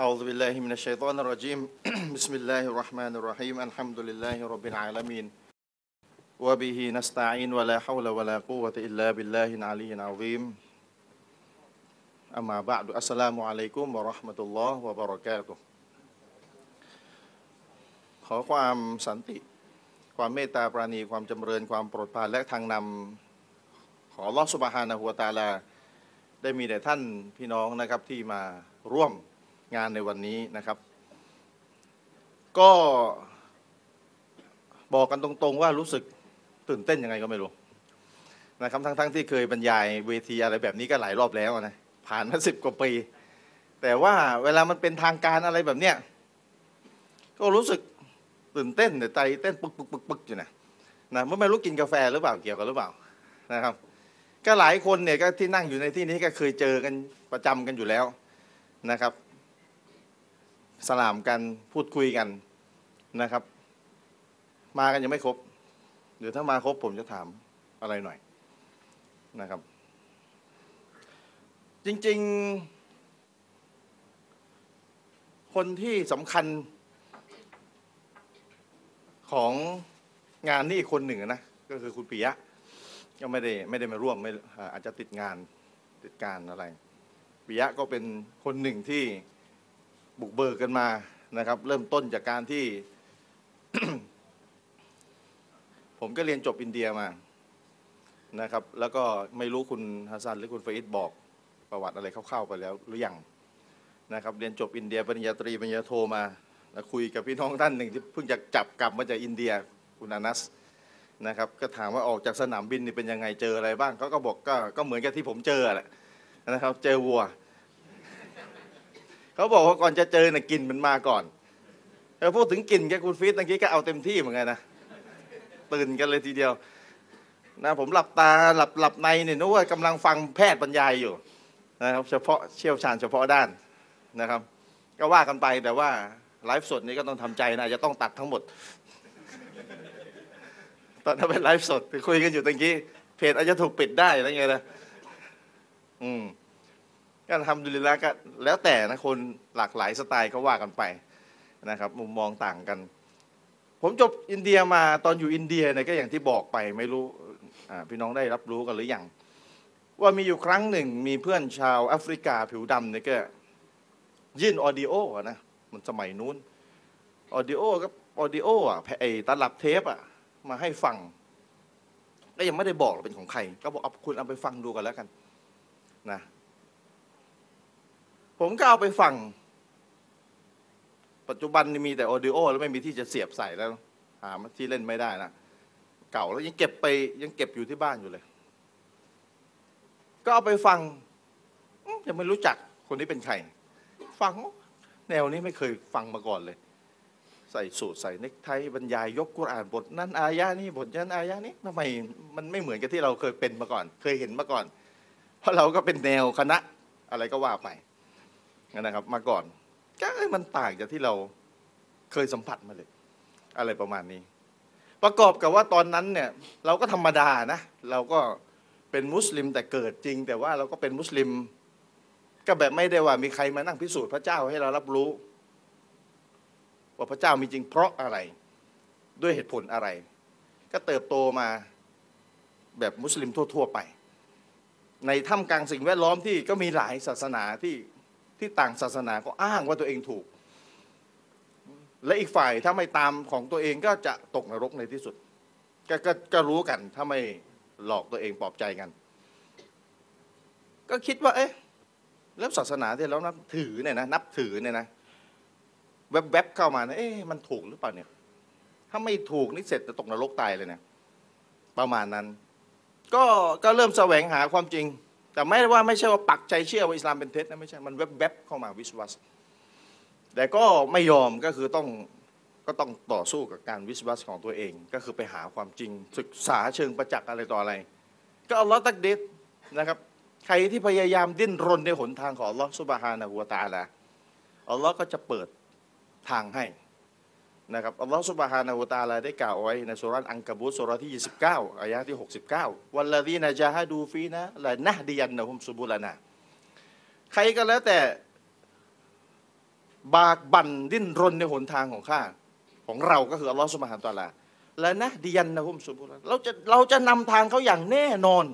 أعوذ بالله من الشيطان الرجيم بسم الله الرحمن الرحيم الحمد لله رب العالمين وبه نستعين ولا حول ولا قوة إلا بالله العلي العظيم أما بعد السلام عليكم ورحمة الله وبركاته ขอความสันติ ความเมตตาปราณี ความจำเริญ ความโปรดปรานและทางนำขอลอสุบฮานะฮัวตะอาลา ได้มีแต่ท่านพี่น้องนะครับที่มาร่วม งานในวันนี้นะครับ ก็บอกกันตรงๆว่ารู้สึกตื่นเต้นยังไงก็ไม่รู้นะครับทั้งๆที่เคยบรรยายเวทีอะไรแบบนี้ก็หลายรอบแล้วนะผ่านมาสิบกว่าปีแต่ว่าเวลามันเป็นทางการอะไรแบบเนี้ยก็รู้สึกตื่นเต้นแต่ใจเต้นปึกปึกปึกปึกอยู่นะนะไม่รู้กินกาแฟหรือเปล่าเกี่ยวกันหรือเปล่านะครับ ก็หลายคนเนี่ยก็ที่นั่งอยู่ในที่นี้ก็เคยเจอกันประจำกันอยู่แล้วนะครับ สลามกันพูดคุยกันนะครับ มากันยังไม่ครบเดี๋ยวถ้ามาครบผมจะถามอะไรหน่อยนะครับ จริง ๆ คนที่สำคัญของงานนี่คนหนึ่งนะก็คือคุณปิยะก็ไม่ได้ไม่ได้มาร่วมไม่อาจจะติดงานติดการอะไรปิยะก็เป็นคนหนึ่งที่ บุกเบิกกันมานะครับ เริ่มต้นจากการที่ ผมก็เรียนจบอินเดียมานะครับ แล้วก็ไม่รู้คุณฮัสซันหรือคุณฟาอิดบอกประวัติอะไรคร่าวๆไปแล้วหรือยังนะครับ เรียนจบอินเดียปริญญาตรีปริญญาโทมาแล้วคุยกับพี่น้องท่านหนึ่งที่เพิ่งจะจับกลับมาจากอินเดียคุณอานัสนะครับ ก็ถามว่าออกจากสนามบินนี่เป็นยังไงเจออะไรบ้างเขาก็บอกก็ก็เหมือนกับที่ผมเจอแหละนะครับ เจอวัว เขาบอกว่าก่อนจะเจอน่ะกินมันมาก่อนแล้วพูดถึงกลิ่นแกคุณฟีดตะกี้ก็เอาเต็มที่เหมือนกันนะตื่นกันเลยทีเดียวนะผมหลับตาหลับหลับในเนี่ยนึกว่ากำลังฟังแพทย์บรรยายอยู่นะครับเฉพาะเชี่ยวชาญเฉพาะด้านนะครับ ก็ว่ากันไปแต่ว่าไลฟ์สดนี้ก็ต้องทำใจนะจะต้องตัดทั้งหมด ตอนนั้นเป็นไลฟ์สดคุยกันอยู่ตะกี้เพจอาจจะถูกปิดได้อะไรเงี้ยนะอืม ก็ทำดุลิละก็แล้วแต่นะคนหลากหลายสไตล์เขาว่ากันไปนะครับ มุมมองต่างกัน ผมจบอินเดียมาตอนอยู่อินเดียเนี่ยก็อย่างที่บอกไปไม่รู้พี่น้องได้รับรู้กันหรือยังว่ามีอยู่ครั้งหนึ่งมีเพื่อนชาวแอฟริกาผิวดำเนี่ยก็ยื่น audio นะมันสมัยนู้น audio ก็ audio อะไอ้ตลับเทปอะมาให้ฟังก็ยังไม่ได้บอกเป็นของใคร ก็บอกเอาคุณเอาไปฟังดูกันแล้วกันนะ ผมก็เอาไปฟัง ปัจจุบันนี่มีแต่ audio แล้วไม่มีที่จะเสียบใส่แล้ว หาที่เล่นไม่ได้นะเก่าแล้วยังเก็บไปยังเก็บอยู่ที่บ้านอยู่เลย ก็เอาไปฟังยังไม่รู้จักคนนี้เป็นใคร ฟังแนวนี้ไม่เคยฟังมาก่อนเลย ใส่สูทใส่เนคไทบรรยายยกกุรอานบทนั้นอายะนี้บทนั้นอายะนี้ทำไมมันไม่เหมือนกับที่เราเคยเป็นมาก่อน เคยเห็นมาก่อน เพราะเราก็เป็นแนวคณะอะไรก็ว่าไป นะครับ มาก่อนก็มันต่างจากที่เราเคยสัมผัสมาเลย อะไรประมาณนี้ ประกอบกับว่าตอนนั้นเนี่ย เราก็ธรรมดานะ เราก็เป็นมุสลิมแต่เกิดจริง แต่ว่าเราก็เป็นมุสลิม ก็แบบไม่ได้ว่ามีใครมานั่งพิสูจน์พระเจ้าให้เรารับรู้ ว่าพระเจ้ามีจริงเพราะอะไร ด้วยเหตุผลอะไร ก็เติบโตมาแบบมุสลิมทั่ว ๆ ไป ในท่ามกลางสิ่งแวดล้อมที่ก็มีหลายศาสนาที่ ที่ต่างศาสนาก็อ้างว่าตัวเองถูก และอีกฝ่ายถ้าไม่ตามของตัวเองก็จะตกนรกในที่สุดกกก็รู้กันถ้าไม่หลอกตัวเองปลอบใจกัน ก็คิดว่า เอ๊ะแล้วศาสนาที่เรานับถือเนี่ยนะนับถือเนี่ยนะแวบๆเข้ามานะเอ๊ะมันถูกหรือเปล่าเนี่ย ถ้าไม่ถูกนี่เสร็จจะตกนรกตายเลยเนะประมาณนั้น ก็ก็เริ่มแสวงหาความจริง แต่ไม่ว่าไม่ใช่ว่าปักใจเชื่อว่าอิสลามเป็นเท็จนะไม่ใช่ มันแวบๆเข้ามาวิสวัส แต่ก็ไม่ยอมก็คือต้องก็ต้องต่อสู้กับการวิสวัสของตัวเอง ก็คือไปหาความจริงศึกษาเชิงประจักษ์อะไรต่ออะไร ก็อัลลอฮ์ตักเดชนะครับ ใครที่พยายามดิ้นรนในหนทางของอัลลอฮ์สุบฮานะฮูวาตาละอัลลอฮ์ก็จะเปิดทางให้ นะครับอัลลอฮฺสุบฮานาอูตาลาได้กล่าวไว้ในสุรันอังกบุตสุรที่ 29 อายะที่ 69 วันละดีนะจาฮดูฟีนะละนะดียันนะฮุมสุบุลนะใครก็แล้วแต่บากบั่นดิ้นรนในหนทางของข้าของเราก็คืออัลลอฮฺสุบฮานตะอาลาและนะดิยันนะฮุมสุบุลเราจะเราจะนำทางเขาอย่างแน่นอน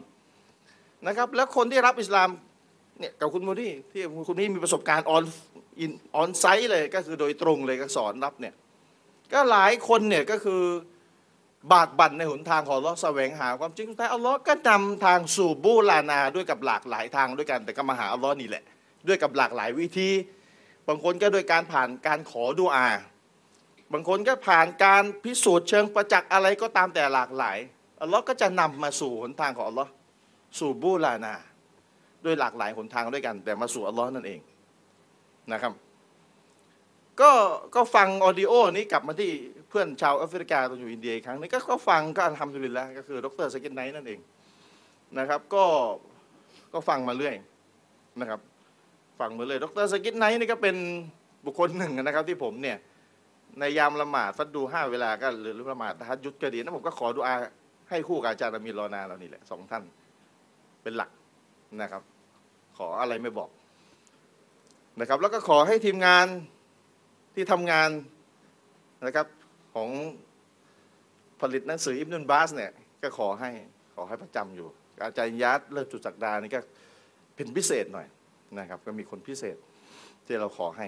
นะครับ แล้วคนที่รับอิสลามเนี่ยกับคุณมูดี้ที่คุณนี่มีประสบการณ์ออนออนไซต์เลยก็คือโดยตรงเลยก็สอนรับเนี่ย ก็หลายคนเนี่ยก็คือบากบั่นในหนทางของอัลลอฮ์แสวงหาความจริงแต่อัลลอฮ์ก็นำทางสู่บูลานาด้วยกับหลากหลายทางด้วยกันแต่ก็มาหาอัลลอฮ์นี่แหละ ด้วยกับหลากหลายวิธี บางคนก็โดยการผ่านการขอดุอา บางคนก็ผ่านการพิสูจน์เชิงประจักษ์อะไรก็ตามแต่หลากหลายอัลลอฮ์ก็จะนำมาสู่หนทางของอัลลอฮ์สุบุลานา ด้วยหลากหลายหนทางด้วยกัน แต่มาสู่อัลลอฮ์นั่นเองนะครับ ก็ก็ฟัง audio นี้กลับมาที่เพื่อนชาวแอฟริกาตอนอยู่อินเดียอีกครั้งนี้ก็ฟังก็อัลฮัมดุลิลลาฮ์ก็คือดร.ซากิร ไนค์นั่นเองนะครับ ก็ก็ฟังมาเรื่อยนะครับ ฟังมาเลยดร.ซากิร ไนค์นี่ก็เป็นบุคคลหนึ่งนะครับ ที่ผมเนี่ยในยามละหมาดฟัรฎูห้าเวลาก็หรือละหมาดตะฮัจญุดก็ดีนะผมก็ขอดุอาให้คู่กับอาจารย์มีรอนาเรานี่แหละสองท่านเป็นหลักนะครับ ขออะไรไม่บอกนะครับ แล้วก็ขอให้ทีมงาน ที่ทำงานนะครับของผลิตหนังสืออิบนุนบาสเนี่ยก็ขอให้ขอให้ประจำอยู่ อาจารย์ยัดเลิศจุดจักดานี่ก็เป็นพิเศษหน่อยนะครับ ก็มีคนพิเศษที่เราขอให้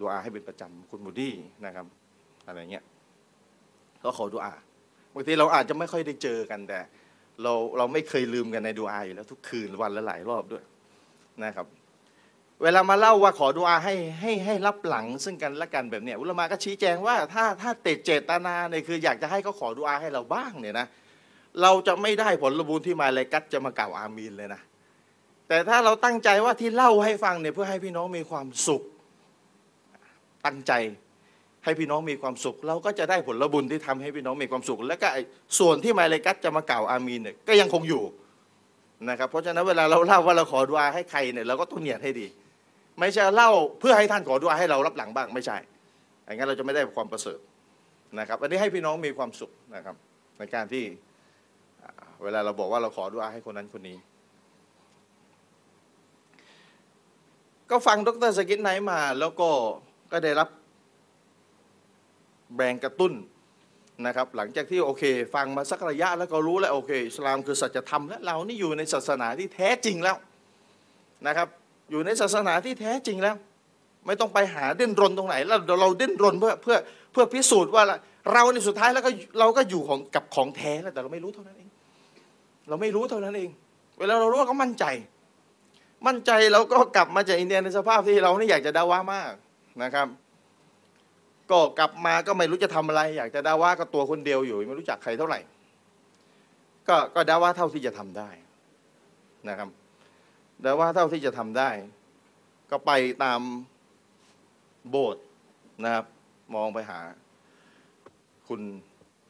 ดูอาให้เป็นประจำคุณมูดี้นะครับอะไรเงี้ยก็ขอดูอาบางทีเราอาจจะไม่ค่อยได้เจอกันแต่ เราเราไม่เคยลืมกันในดูอาอยู่แล้วทุกคืนวันละหลายรอบด้วยนะครับ เวลามาเล่าว่าขอดูอาให้ให้ให้รับหลังซึ่งกันและกันแบบเนี้ยอุลมาก็ชี้แจงว่าถ้าถ้าเตเจตนาเนี่ยคืออยากจะให้เขาขอดูอาให้เราบ้างเนี่ยนะเราจะไม่ได้ผลบุญที่มาเลยกัดจะมากล่าวอามีนเลยนะแต่ถ้าเราตั้งใจว่าที่เล่าให้ฟังเนี่ยเพื่อให้พี่น้องมีความสุข ตั้งใจให้พี่น้องมีความสุข เราก็จะได้ผลบุญที่ทำให้พี่น้องมีความสุข และก็ส่วนที่มาเลยกัตจะมากล่าวอามีนเนี่ยก็ยังคงอยู่นะครับเพราะฉะนั้นเวลาเราเล่าว่าเราขอดุอาให้ใครเนี่ยเราก็ต้องเนียดให้ดี ไม่ใช่เล่าเพื่อให้ท่านขอดุอาให้เรารับหลังบ้างไม่ใช่อย่างนั้นเราจะไม่ได้ความประเสริฐนะครับอันนี้ให้พี่น้องมีความสุขนะครับ ในการที่เวลาเราบอกว่าเราขอดุอาให้คนนั้นคนนี้ ก็ฟังดร.ซากิร ไนค์มา แล้วก็ก็ได้รับแรงกระตุ้นนะครับ หลังจากที่โอเค ฟังมาสักระยะแล้วก็รู้แล้วโอเคอิสลามคือสัจธรรมและเรานี่อยู่ในศาสนาที่แท้จริงแล้วนะครับ อยู่ในศาสนาที่แท้จริงแล้ว ไม่ต้องไปหาดิ้นรนตรงไหน แล้วเราดิ้นรนเพื่อเพื่อเพื่อพิสูจน์ว่าเราในสุดท้ายแล้วก็เราก็อยู่ของกับของแท้แล้วแต่เราไม่รู้เท่านั้นเอง เราไม่รู้เท่านั้นเอง เวลาเรารู้ก็มั่นใจ มั่นใจเราก็กลับมาจากอินเดียในสภาพที่เรานี่อยากจะดาว่ามากนะครับ ก็กลับมาก็ไม่รู้จะทำอะไร อยากจะดาว่าก็ตัวคนเดียวอยู่ ไม่รู้จักใครเท่าไหร่ ก็ก็ดาว่าเท่าที่จะทำได้นะครับ ดาว่าเท่าที่จะทำได้ ก็ไปตามโบสถ์นะครับ มองไปหา คุณ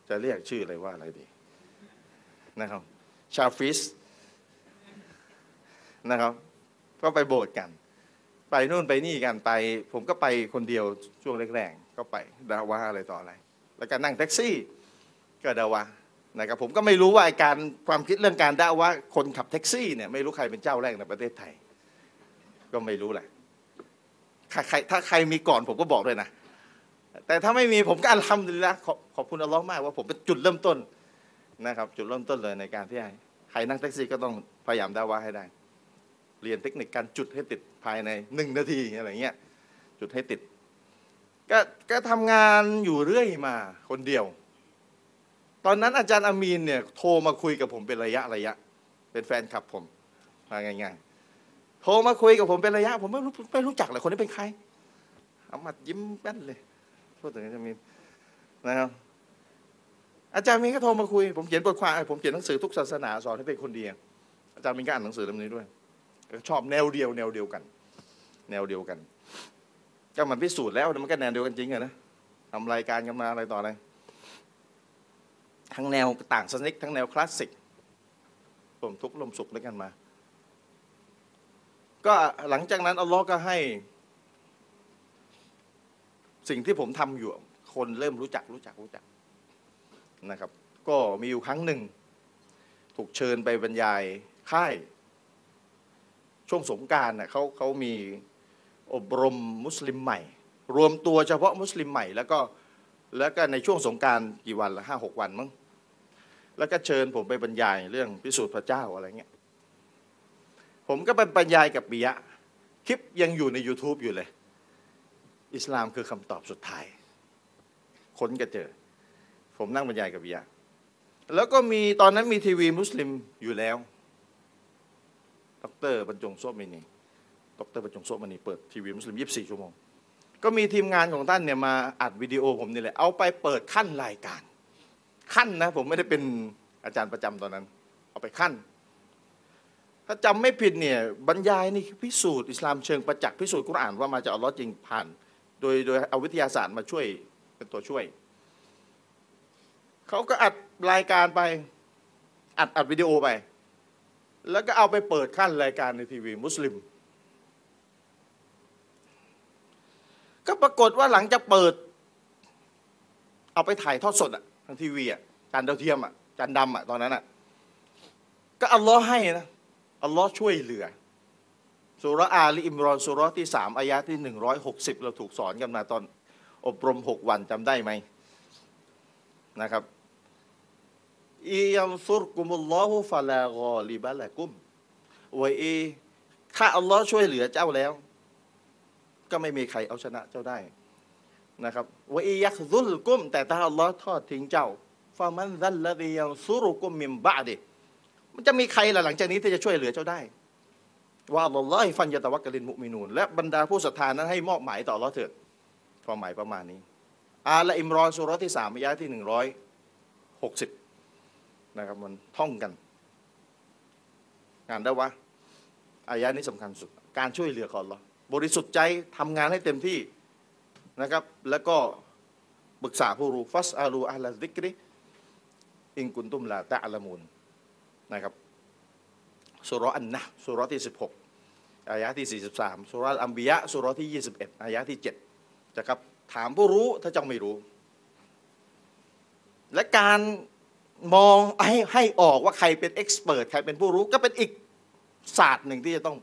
จะเรียกชื่ออะไรว่าอะไรดี นะครับ ชาฟิสนะครับ ก็ไปโบสถ์กัน ไปนู่นไปนี่กันไป ผมก็ไปคนเดียวช่วงแรกๆก็ไปดะอ์วะฮ์อะไรต่ออะไร แล้วก็นั่งแท็กซี่ ก็ดะอ์วะฮ์ นะครับผมก็ไม่รู้ว่าการความคิดเรื่องการดะอ์วะฮ์คนขับแท็กซี่เนี่ยไม่รู้ใครเป็นเจ้าแรกในประเทศไทย ก็ไม่รู้แหละใครถ้าใครมีก่อนผมก็บอกด้วยนะ แต่ถ้าไม่มีผมก็อัลฮัมดุลิลละขอบขอบคุณอัลลอฮ์มากว่าผมเป็นจุดเริ่มต้นนะครับ จุดเริ่มต้นเลยในการที่ใครนั่งแท็กซี่ก็ต้องพยายามด่าว่าให้ได้ เรียนเทคนิคการจุดให้ติดภายในหนึ่งนาทีอะไรเงี้ยจุดให้ติด ก็ก็ทำงานอยู่เรื่อยมาคนเดียว ตอนนั้นอาจารย์อามีนเนี่ยโทรมาคุยกับผมเป็นระยะระยะ เป็นแฟนคลับผมมาง่ายๆ โทรมาคุยกับผมเป็นระยะ ผมไม่รู้ไม่รู้จักเลยคนนี้เป็นใครเอามายิ้มแป้นเลยพูดถึงอาจารย์มีนนะครับอาจารย์มีนก็โทรมาคุย ผมเขียนบทความผมเขียนหนังสือทุกศาสนาสอนให้เป็นคนดีอาจารย์มีนก็อ่านหนังสือเล่มนี้ด้วยชอบแนวเดียว แนวเดียวกัน แนวเดียวกันก็มันพิสูจน์แล้วมันก็แนวเดียวกันจริงอะนะทำรายการกันมาอะไรต่ออะไร ทั้งแนวต่างสนิกทั้งแนวคลาสสิกลมทุกลมสุขด้วยกันมา ก็หลังจากนั้นอัลลอฮ์ก็ให้ สิ่งที่ผมทำอยู่ คนเริ่มรู้จักรู้จักรู้จักนะครับ ก็มีอยู่ครั้งหนึ่ง ถูกเชิญไปบรรยายค่าย ช่วงสงการเน่ยเขาเขามีอบรมมุสลิมใหม่ รวมตัวเฉพาะมุสลิมใหม่ แล้วก็ แล้วก็ในช่วงสงการกี่วันละห้าหกวันมั้งแล้วก็เชิญผมไปบรรยายเรื่องพิสูจน์พระเจ้าอะไรเงี้ยผมก็ไปบรรยายกับปิยะ คลิปยังอยู่ใน YouTube อยู่เลย อิสลามคือคำตอบสุดท้าย ค้นก็เจอ ผมนั่งบรรยายกับปิยะ แล้วก็มีตอนนั้นมีทีวีมุสลิมอยู่แล้วดร.บรรจงโซ๊ะมณีดร.บรรจงโซ๊ะมณีเปิดทีวีมุสลิม 24 ชั่วโมง ก็มีทีมงานของท่านเนี่ยมาอัดวิดีโอผมนี่แหละ เอาไปเปิดคั่นรายการ คั่นนะ ผมไม่ได้เป็นอาจารย์ประจำตอนนั้น เอาไปขั้น ถ้าจำไม่ผิดเนี่ยบรรยายนี่พิสูจน์อิสลามเชิงประจักษ์พิสูจน์กุรอานว่ามาจากอัลลอฮ์จริงผ่าน โดยโดยเอาวิทยาศาสตร์มาช่วยเป็นตัวช่วยเขาก็อัดรายการไปอัดอัดวิดีโอไป แล้วก็เอาไปเปิดขั้นรายการในทีวีมุสลิม ก็ปรากฏว่าหลังจากเปิด เอาไปถ่ายทอดสดอะทางทีวีอะจานดาวเทียมอะจานดำอะตอนนั้นอะก็อัลลอฮ์ให้นะอัลลอฮ์ช่วยเหลือสุรอาลีอิมรอนสุรที่สามอายะที่หนึ่งร้อยหกสิบเราถูกสอนกันมาตอนอบรมหกวันจำได้ไหมนะครับอียัมซุรกุมุลลอฮุฟะลากอลิบะละกุมวะอีถ้าอัลลอฮ์ช่วยเหลือเจ้าแล้ว ก็ไม่มีใครเอาชนะเจ้าได้นะครับวะอียักซุลกุม แต่ถ้าอัลลอฮ์ทอดทิ้งเจ้าฟามันซัลลดียันซุรุกุมมิมบะดิมันจะมีใครล่ะหลังจากนี้ที่จะช่วยเหลือเจ้าได้ ว่าอัลลอฮ์ฟันยะตะวักกลินมุมินูนและบรรดาผู้ศรัทธานั้นให้มอบหมายต่ออัลลอฮ์เถิดความหมายประมาณนี้ อาละอิมรอนสุรที่สามอายะที่หนึ่งร้อยหกสิบนะครับมันท่องกัน งานได้วะอายะนี้สำคัญสุด การช่วยเหลือของเรา บริสุทธิ์ใจทำงานให้เต็มที่นะครับ แล้วก็ปรึกษาผู้รู้ฟัสอาลูอัลลซิกริอิงกุนตุมลาตะอัลมูนนะครับสุรอันนะสุรที่ 16 อายะที่ 43 สุรอัมบิยะสุรที่ 21 อายะที่7นะครับถามผู้รู้ถ้าจังไม่รู้ และการมองให้ให้ออกว่าใครเป็นเอ็กซ์เพรสใครเป็นผู้รู้ก็เป็นอีกศาสตร์หนึ่งที่จะต้อง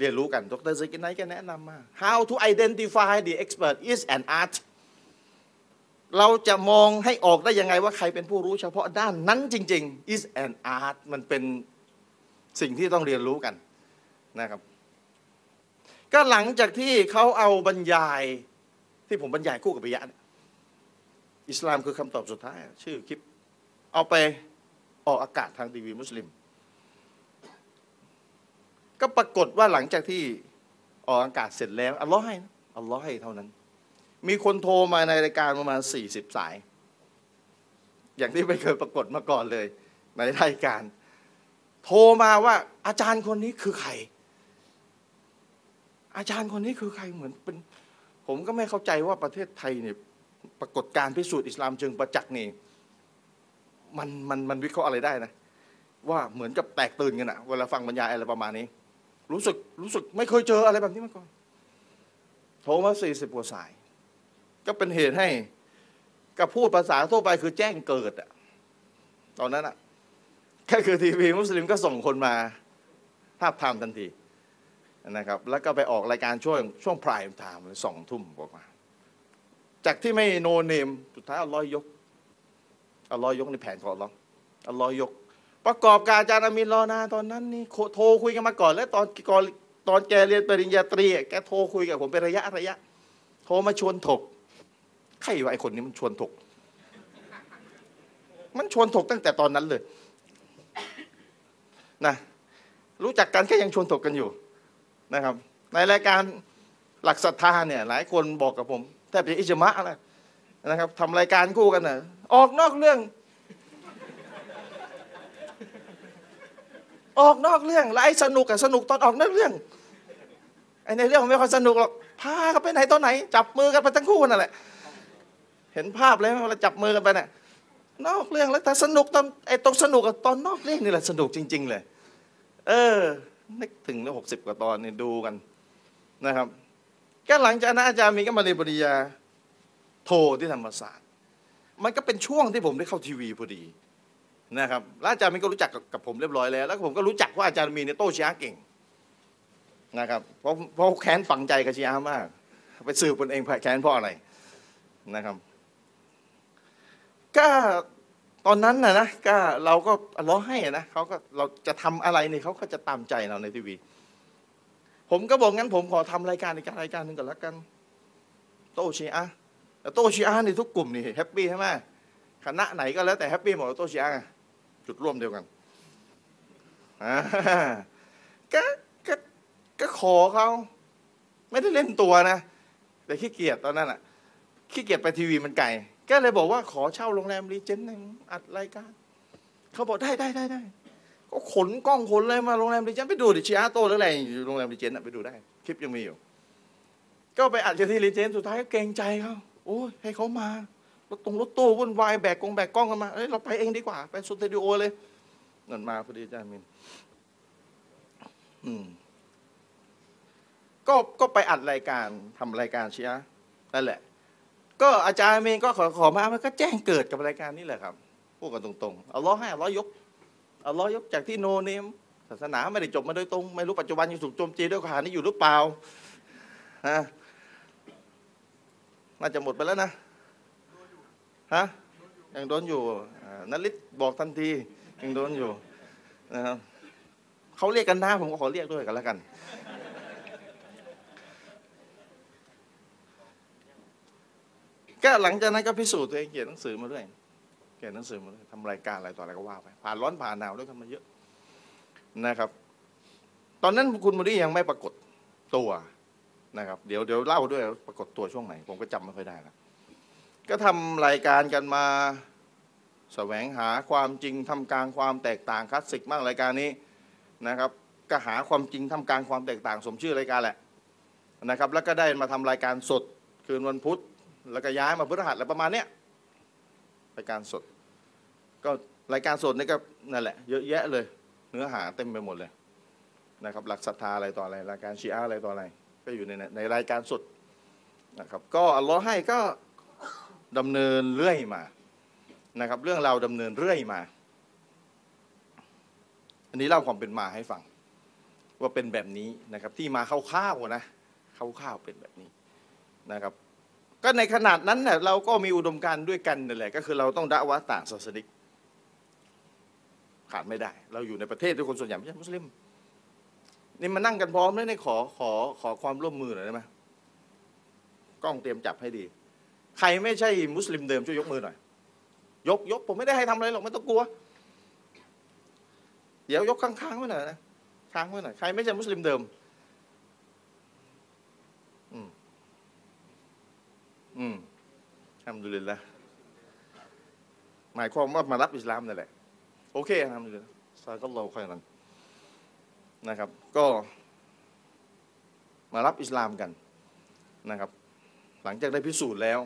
เรียนรู้กัน ดรซิกินไนก็แนะนำมา how to identify the expert is an art เราจะมองให้ออกได้ยังไงว่าใครเป็นผู้รู้เฉพาะด้านนั้นจริง ๆ is an art มันเป็นสิ่งที่ต้องเรียนรู้กันนะครับ ก็หลังจากที่เขาเอาบรรยายที่ผมบรรยายคู่กับปิยะอิสลามคือคำตอบสุดท้าย ชื่อคลิป เอาไปออกอากาศทางทีวีมุสลิม ก็ปรากฏว่าหลังจากที่ออกอากาศเสร็จแล้วอัลลอฮ์ให้อัลลอฮ์ให้เท่านั้น มีคนโทรมาในรายการประมาณสี่สิบสาย อย่างที่ไม่เคยปรากฏมาก่อนเลย ในรายการ โทรมาว่าอาจารย์คนนี้คือใคร อาจารย์คนนี้คือใครเหมือนเป็น ผมก็ไม่เข้าใจว่าประเทศไทยเนี่ยปรากฏการพิสูจน์อิสลามเชิงประจักษ์นี่มันมันมันวิเคราะห์อะไรได้นะ ว่าเหมือนกับแตกตื่นกันอะเวลาฟังบรรยายอะไรประมาณนี้ รู้สึกรู้สึกไม่เคยเจออะไรแบบนี้มาก่อนโทรมาสี่สิบกว่าสาย ก็เป็นเหตุให้กับพูดภาษาทั่วไปคือแจ้งเกิดอะตอนนั้นอะแค่คือทีวีมุสลิมก็ส่งคนมาprime time ทันทีนะครับ แล้วก็ไปออกรายการช่วงช่วง prime time สองทุ่มออกมาจากที่ไม่ no name สุดท้ายอัลลอฮ์ยกอัลลอฮ์ยกในแผนของอัลลอฮ์อัลลอฮ์ยก ประกอบการอาจารย์อามีน ลอนาตอนนั้นนี่โทรคุยกันมาก่อน แล้วตอนก่อนตอนแกเรียนปริญญาตรีแกโทรคุยกับผมเป็นระยะระยะ โทรมาชวนถกใครวะไอ้คนนี้มันชวนถก มันชวนถกตั้งแต่ตอนนั้นเลยนะรู้จักกันแค่ยังชวนถกกันอยู่นะครับ ในรายการหลักศรัทธาเนี่ย หลายคนบอกกับผมแทบจะอิจมะแล้วนะครับทำรายการคู่กันนะออกนอกเรื่อง ออกนอกเรื่องแล้วไอ้สนุกกับสนุกตอนออกนอกเรื่องไอ้ในเรื่องไม่ค่อยสนุกหรอกพากันไปไหนตอนไหน จับมือกันไปทั้งคู่นั่นแหละเห็นภาพเลยเวลาจับมือกันไปเนี่ยนอกเรื่องแล้วแต่สนุกตอนไอ้ตรงสนุกกับตอนนอกเรื่องนี่แหละสนุกจริง ๆ เลย เออนึกถึงแล้วหกสิบกว่าตอนนี่ดูกันนะครับก็หลังจากนั้นอาจารย์มีก็มาเรียนปริญญาโทที่ธรรมศาสตร์ มันก็เป็นช่วงที่ผมได้เข้าทีวีพอดี นะครับแล้วอาจารย์มีก็รู้จักกับผมเรียบร้อยแล้ว แล้วผมก็รู้จักว่าอาจารย์มีเนี่ยโต้ชียะเก่งนะครับเพราะเพราะแค้นฝังใจกับชียะมาก ไปสืบตนเองแค้นเพราะอะไรนะครับ ก็ตอนนั้นนะนะก็เราก็ร้องให้นะเขาก็เราจะทำอะไรเนี่ยเขาก็จะตามใจเราในทีวีผมก็บอกงั้นผมขอทำรายการในการรายการหนึ่งก่อนละกัน โต้ชีอะฮ์แต่โตชีอะนี่ทุกกลุ่มนี่แฮปปี้ใช่ไหมคณะไหนก็แล้วแต่แฮปปี้หมดโตชีอะ จุดร่วมเดียวกันอ่าก็ก็ก็ขอเขา ไม่ได้เล่นตัวนะ แต่ขี้เกียจตอนนั้นอะขี้เกียจไปทีวีมันไกลก็เลยบอกว่าขอเช่าโรงแรมรีเจนต์หนึ่งอัดรายการเขาบอกได้ได้ได้ได้ก็ขนกล้องขนเลยมาโรงแรมรีเจนต์ไปดูดิชีอะฮ์โต้หรืออะไรอยู่โรงแรมรีเจนต์ไปดูได้ คลิปยังมีอยู่ ก็ไปอัดที่รีเจนต์สุดท้ายก็เกรงใจเขาโอ้ยให้เขามา รถตรงรถตู้วุ่นวายแบกกงแบกกล้องกันมาเอ้ยเราไปเองดีกว่า ไปสตูดิโอเลยเงินมาพอดีอาจารย์มินอืมก็ก็ไปอัดรายการทำรายการเชียนั่นแหละ ก็อาจารย์เมงก็ขอขอมามันก็แจ้งเกิดกับรายการนี้แหละครับพูดกันตรงๆเอาล้อให้เอาล้อยกเอาล้อยกจากที่โนเนมศาสนาไม่ได้จบมาโดยตรง ไม่รู้ปัจจุบันยังถูกโจมตีด้วยข้อหานี้อยู่หรือเปล่าฮะน่าจะหมดไปแล้วนะ ฮะยังโดนอยู่อ่านลิศบอกทันทียังโดนอยู่นะครับเขาเรียกกันหน้าผมก็ขอเรียกด้วยกันแล้วกัน ก็หลังจากนั้นก็พิสูจน์ตัวเองเขียนหนังสือมาด้วยเขียนหนังสือมาด้วยทำรายการอะไรต่ออะไรก็ว่าไปผ่านร้อนผ่านหนาวด้วยกันมาเยอะนะครับ ตอนนั้นคุณมูดี้ยังไม่ปรากฏตัวนะครับ เดี๋ยวเดี๋ยวเล่าด้วยปรากฏตัวช่วงไหน ผมก็จำไม่ค่อยได้แล้ว ก็ทำรายการกันมาแสวงหาความจริงทำกลางความแตกต่างคลาสสิกมากรายการนี้นะครับก็หาความจริงทำกลางความแตกต่างสมชื่อรายการแหละนะครับแล้วก็ได้มาทำรายการสดคืนวันพุธ แล้วก็ย้ายมาพฤหัสอะไรประมาณเนี้ยรายการสด ก็รายการสดนี่ก็นั่นแหละเยอะแยะเลย เนื้อหาเต็มไปหมดเลยนะครับหลักศรัทธาอะไรต่ออะไรรายการชีอะห์อะไรต่ออะไร ก็อยู่ในในรายการสดนะครับก็อัลลอฮ์ให้ก็ ดำเนินเรื่อยมานะครับ เรื่องราวดำเนินเรื่อยมา อันนี้เล่าความเป็นมาให้ฟัง ว่าเป็นแบบนี้นะครับ ที่มาคร่าวๆนะคร่าวๆเป็นแบบนี้นะครับ ก็ในขนาดนั้นเนี่ยเราก็มีอุดมการณ์ด้วยกันนั่นแหละก็คือเราต้องด่าวะต่างศาสนิกขาดไม่ได้ เราอยู่ในประเทศที่คนส่วนใหญ่ไม่ใช่มุสลิมนี่มานั่งกันพร้อมเลยนี่ขอขอขอความร่วมมือหน่อยได้ไหมกล้องเตรียมจับให้ดี ใครไม่ใช่มุสลิมเดิมช่วยยกมือหน่อย ยกยกผมไม่ได้ให้ทำอะไรหรอกไม่ต้องกลัว เดี๋ยวยกข้างๆไว้หน่อยนะค้างไว้หน่อยใครไม่ใช่มุสลิมเดิม อืม อืมทำดุลิลละหมายความว่ามารับอิสลามนั่นแหละ โอเคทำดุลิลละซาก็เราค่อยนั้นนะครับ ก็มารับอิสลามกันนะครับ หลังจากได้พิสูจน์แล้ว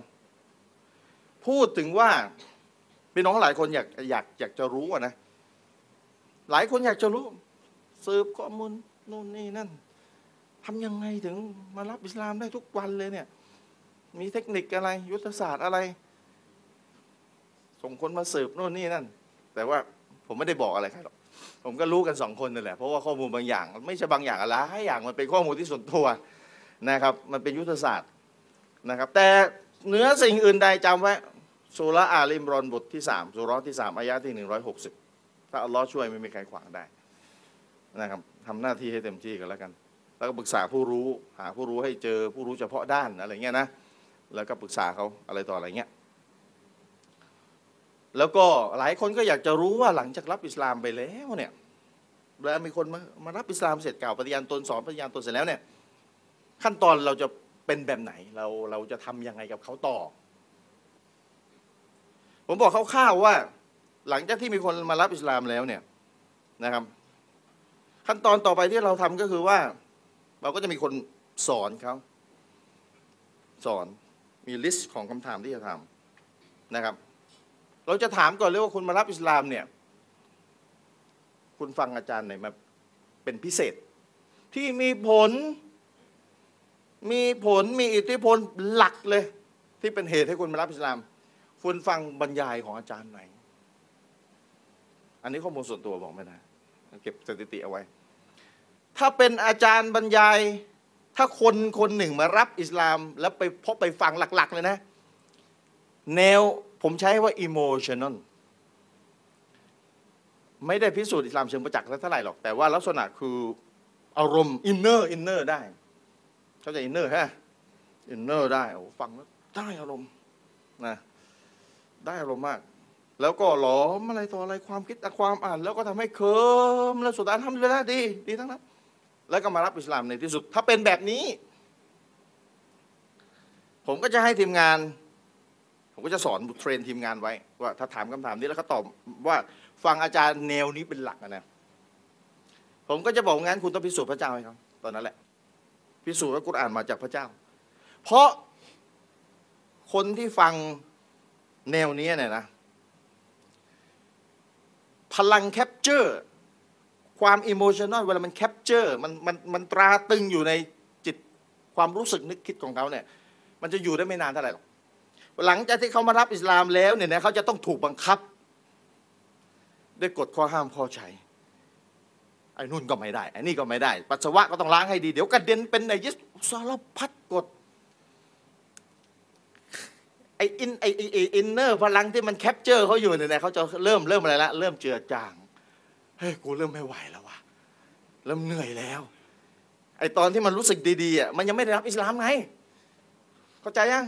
พูดถึงว่าพี่น้องหลายคนอยากอยากอยากจะรู้อะนะ หลายคนอยากจะรู้ สืบข้อมูลนู่นนี่นั่นทำยังไงถึงมารับอิสลามได้ทุกวันเลยเนี่ย มีเทคนิคอะไร ยุทธศาสตร์อะไร ส่งคนมาสืบโน่นนี่นั่น แต่ว่าผมไม่ได้บอกอะไรใครหรอกผมก็รู้กันสองคนนั่นแหละเพราะว่าข้อมูลบางอย่าง ไม่ใช่บางอย่างอะไรอย่างมันเป็นข้อมูลที่ส่วนตัวนะครับ มันเป็นยุทธศาสตร์นะครับ แต่เหนือสิ่งอื่นใดจำไว้ สุรอาลิมรอนบทที่สามสุรอที่สามอายะที่หนึ่งร้อยหกสิบถ้าอัลลอฮ์ช่วยไม่มีใครขวางได้นะครับทำหน้าที่ให้เต็มที่กันแล้วกัน แล้วก็ปรึกษาผู้รู้หาผู้รู้ให้เจอผู้รู้เฉพาะด้านอะไรเงี้ยนะแล้วก็ปรึกษาเขาอะไรต่ออะไรเงี้ยแล้วก็หลายคนก็อยากจะรู้ว่าหลังจากรับอิสลามไปแล้วเนี่ยแล้วมีคนมามารับอิสลามเสร็จเก่าปฏิญาณตนสอนปฏิญาณตนเสร็จแล้วเนี่ยขั้นตอนเราจะเป็นแบบไหนเราเราจะทำยังไงกับเขาต่อ ผมบอกคร่าวๆว่า หลังจากที่มีคนมารับอิสลามแล้วเนี่ยนะครับ ขั้นตอนต่อไปที่เราทำก็คือว่า เราก็จะมีคนสอนเขาสอนมี list ของคำถามที่จะถามนะครับ เราจะถามก่อนเลยว่าคุณมารับอิสลามเนี่ย คุณฟังอาจารย์ไหนมาเป็นพิเศษ ที่มีผล มีผลมีอิทธิพลหลักเลย ที่เป็นเหตุให้คุณมารับอิสลาม คุณฟังบรรยายของอาจารย์ไหน อันนี้ข้อมูลส่วนตัวบอกไม่ได้เก็บสถิติเอาไว้ ถ้าเป็นอาจารย์บรรยาย ถ้าคนคนหนึ่งมารับอิสลาม แล้วไปพบไปฟังหลัก ๆ เลยนะ แนวผมใช้ว่า emotional ไม่ได้พิสูจน์อิสลามเชิงประจักษ์เท่าไหร่หรอก แต่ว่าลักษณะคืออารมณ์ inner inner ได้ เข้าใจ inner ฮะ inner ได้โอ้ฟังแล้วได้อารมณ์นะ ได้อารมณ์มาก แล้วก็หลอมอะไรต่ออะไรความคิดความอ่าน แล้วก็ทำให้เคิมแล้วสุดท้ายทำเลยนะดี ดีทั้งนั้นแล้วก็มารับอิสลามในที่สุด ถ้าเป็นแบบนี้ ผมก็จะให้ทีมงาน ผมก็จะสอนเทรนทีมงานไว้ ว่า ถ้าถามคำถามนี้แล้วเขาตอบว่าฟังอาจารย์แนวนี้เป็นหลักนะผมก็จะบอกงั้นคุณต้องพิสูจน์พระเจ้าให้เขาตอนนั้นแหละ พิสูจน์ว่ากุรอานมาจากพระเจ้า เพราะคนที่ฟัง แนวนี้เนี่ยนะ พลังแคปเจอร์ ความอิโมชัน a ลเวลามันแคปเจอร์มันมันมันตราตรึงอยู่ในจิตความรู้สึกนึกคิดของเขาเนี่ย มันจะอยู่ได้ไม่นานเท่าไหร่หรอกหลังจากที่เขามารับอิสลามแล้วเนี่ยนะเขาจะต้องถูกบังคับ ด้วยกฎข้อห้ามข้อใช้ไอ้นู่นก็ไม่ได้ไอ้นี่ก็ไม่ได้ ปัสสาวะก็ต้องล้างให้ดี เดี๋ยวกระเด็นเป็นนะยิสสารพัดกฎ ไอ้อินไอ้ inner พลังที่มัน capture เขาอยู่เนี่ยเขาจะเริ่มเริ่มอะไรละเริ่มเจือจางเฮ้ยกูเริ่มไม่ไหวแล้วว่ะเริ่มเหนื่อยแล้วไอ้ตอนที่มันรู้สึกดีๆอะมันยังไม่ได้รับอิสลามไงเข้าใจยัง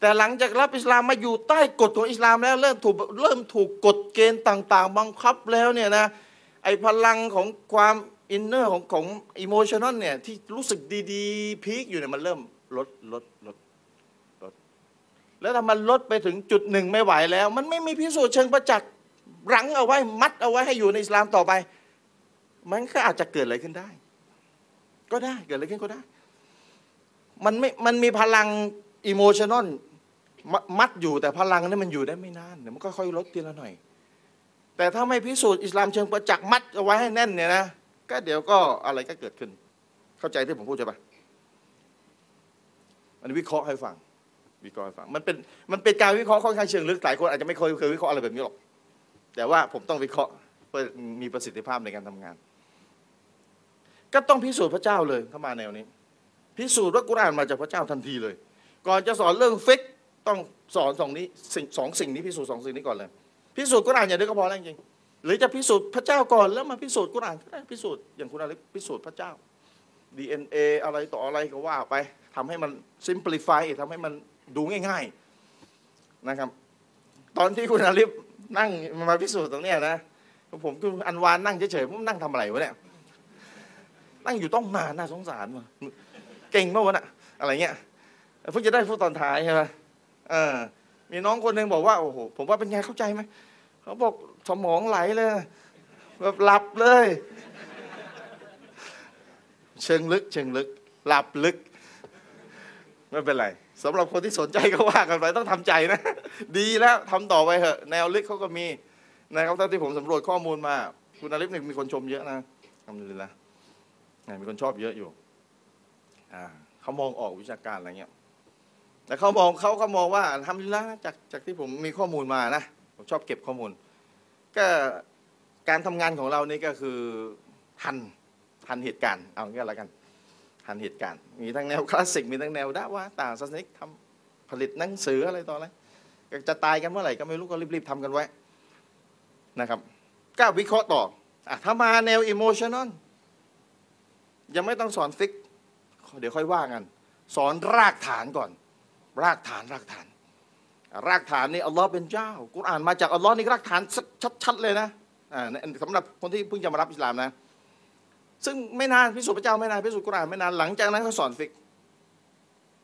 แต่หลังจากรับอิสลามมาอยู่ใต้กฎของอิสลามแล้วเริ่มถูกเริ่มถูกกฎเกณฑ์ต่าง ๆ บังคับแล้วเนี่ยนะไอ้พลังของความอินเนอร์ของของอิโมชันนเนี่ยที่รู้สึกดีๆพีคอยู่เนี่ยมันเริ่มลดลดลด แล้วถ้ามันลดไปถึงจุดหนึ่งไม่ไหวแล้ว มันไม่มีพิสูจน์เชิงประจักษ์รั้งเอาไว้มัดเอาไว้ให้อยู่ในอิสลามต่อไป มันก็อาจจะเกิดอะไรขึ้นได้ ก็ได้เกิดอะไรขึ้นก็ได้ มันไม่มันมีพลังอิโมชันนมัดอยู่แต่พลังนั้นมันอยู่ได้ไม่นานเดี๋ยวมันก็ค่อยลดทีละหน่อย แต่ถ้าไม่พิสูจน์อิสลามเชิงประจักษ์มัดเอาไว้ให้แน่นเนี่ยนะก็เดี๋ยวก็อะไรก็เกิดขึ้น เข้าใจที่ผมพูดใช่ปะอันนี้วิเคราะห์ให้ฟัง วิเคราะห์ให้ฟังมันเป็นมันเป็นการวิเคราะห์ค่อนข้างเชิงลึกหลายคนอาจจะไม่เคยเคยวิเคราะห์อะไรแบบนี้หรอกแต่ว่าผมต้องวิเคราะห์เพื่อมีประสิทธิภาพในการทำงาน ก็ต้องพิสูจน์พระเจ้าเลยถ้ามาแนวนี้ พิสูจน์ว่ากุรอานมาจากพระเจ้าทันทีเลย ก่อนจะสอนเรื่องฟิกต้องสอนสองนี้สิ่งสองสิ่งนี้พิสูจน์สองสิ่งนี้ก่อนเลย พิสูจน์กุรอานอย่างเดียวก็พอแล้วจริงหรือจะพิสูจน์พระเจ้าก่อนแล้วมาพิสูจน์กุรอานก็ได้พิสูจน์อย่างคุณอาลิพิสูจน์พระเจ้า DNA อะไรต่ออะไรก็ว่าไปทำให้มัน simplify ทำให้มัน ดูง่าย ๆนะครับ ตอนที่คุณอาลิฟนั่งมาพิสูจน์ตรงเนี้ยนะผมคืออันวานนั่งเฉยๆผมนั่งทำอะไรวะเนี่ยนั่งอยู่ต้องนานน่าสงสารว่ะเก่งมากวะน่ะ อะไรเงี้ยเพิ่งจะได้พูดตอนท้ายใช่ไหมเออ มีน้องคนหนึ่งบอกว่าโอ้โหผมว่าเป็นไงเข้าใจไหมเขาบอกสมองไหลเลยแบบหลับเลย เชิงลึก เชิงลึก หลับลึก ไม่เป็นไร สำหรับคนที่สนใจก็ว่ากันไปต้องทำใจนะ ดีแล้วทำต่อไปเถอะ แนวลึกเขาก็มีนะครับเท่าที่ผมสำรวจข้อมูลมา คุณอาลิฟเนี่ยมีคนชมเยอะนะทำเลยนะมีคนชอบเยอะอยู่อ่าเขามองออกวิชาการอะไรเงี้ยแต่เขามองเขาก็มองว่าทำแล้วจากจากที่ผมมีข้อมูลมานะผมชอบเก็บข้อมูล ก็การทำงานของเรานี่ก็คือทันทันเหตุการณ์เอางี้แล้วกัน ทันเหตุการณ์ มีทั้งแนวคลาสสิกมีทั้งแนวดาว่าต่างศาสนิกทผลิตหนังสืออะไรต่ออะไรจะตายกันเมื่อไหร่ก็ไม่รู้ก็รีบๆทำกันไว้นะครับก็วิเคราะห์ต่ออถ้ามาแนว emotional ยังไม่ต้องสอนฟิกฮ์ เดี๋ยวค่อยว่ากัน สอนรากฐานก่อน รากฐานรากฐาน รากฐานนี่อัลลอฮ์เป็นเจ้า กุรอานมาจากอัลลอฮ์นี่รากฐานชัดๆเลยนะอ่าสำหรับคนที่เพิ่งจะมารับอิสลามนะ ซึ่งไม่นานพิสูจน์พระเจ้าไม่นานพิสูจน์กุรอานไม่นานหลังจากนั้นเขาสอนฟิกฮ์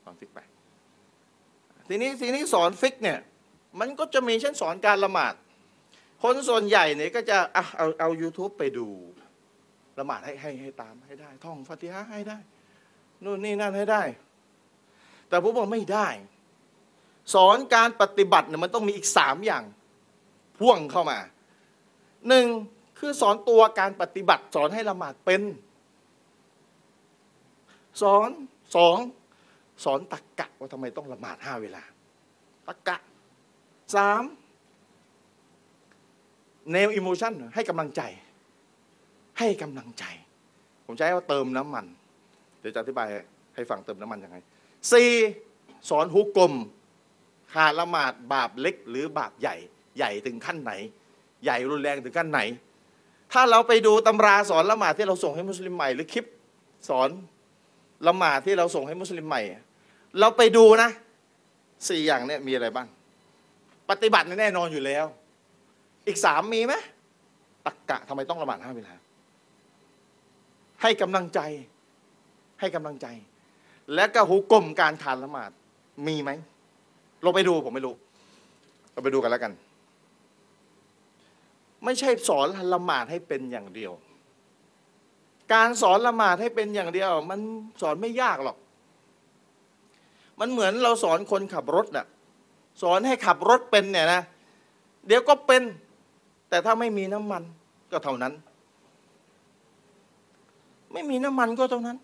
สอนฟิกไป ทีนี้ทีนี้สอนฟิกเนี่ยมันก็จะมีเช่นสอนการละหมาด คนส่วนใหญ่เนี่ยก็จะอะเอาเอา YouTube ไปดูละหมาดให้ให้ให้ตามให้ได้ ท่องฟาติฮะให้ได้นู่นนี่นั่นให้ได้ แต่ผมบอกไม่ได้ สอนการปฏิบัติเนี่ยมันต้องมีอีกสามอย่างพ่วงเข้ามาหนึ่ง คือสอนตัวการปฏิบัติ สอนให้ละหมาดเป็น สอนสองสอนตักกะว่าทำไมต้องละหมาดห้าเวลาตักกะสามแนวอิโมชันให้กำลังใจ ให้กำลังใจ ผมใช้ว่าเติมน้ำมัน เดี๋ยวจะอธิบายให้ฟังเติมน้ำมันยังไงสี่สอนฮุกกลมขาดละหมาดบาปเล็กหรือบาปใหญ่ ใหญ่ถึงขั้นไหน ใหญ่รุนแรงถึงขั้นไหน ถ้าเราไปดูตำราสอนละหมาดที่เราส่งให้มุสลิมใหม่ หรือคลิปสอนละหมาดที่เราส่งให้มุสลิมใหม่ เราไปดูนะสี่อย่างเนี่ยมีอะไรบ้าง ปฏิบัติแน่นอนอยู่แล้ว อีกสามมีไหมตักกะทำไมต้องละหมาดห้าเวลา ให้กำลังใจ ให้กำลังใจ และก็หุกกลมการทานละหมาดมีไหมเราไปดูผมไม่รู้ เราไปดูกันแล้วกัน ไม่ใช่สอนละหมาดให้เป็นอย่างเดียว การสอนละหมาดให้เป็นอย่างเดียว มันสอนไม่ยากหรอก มันเหมือนเราสอนคนขับรถน่ะ สอนให้ขับรถเป็นเนี่ยนะ เดี๋ยวก็เป็น แต่ถ้าไม่มีน้ำมันก็เท่านั้น ไม่มีน้ำมันก็เท่านั้น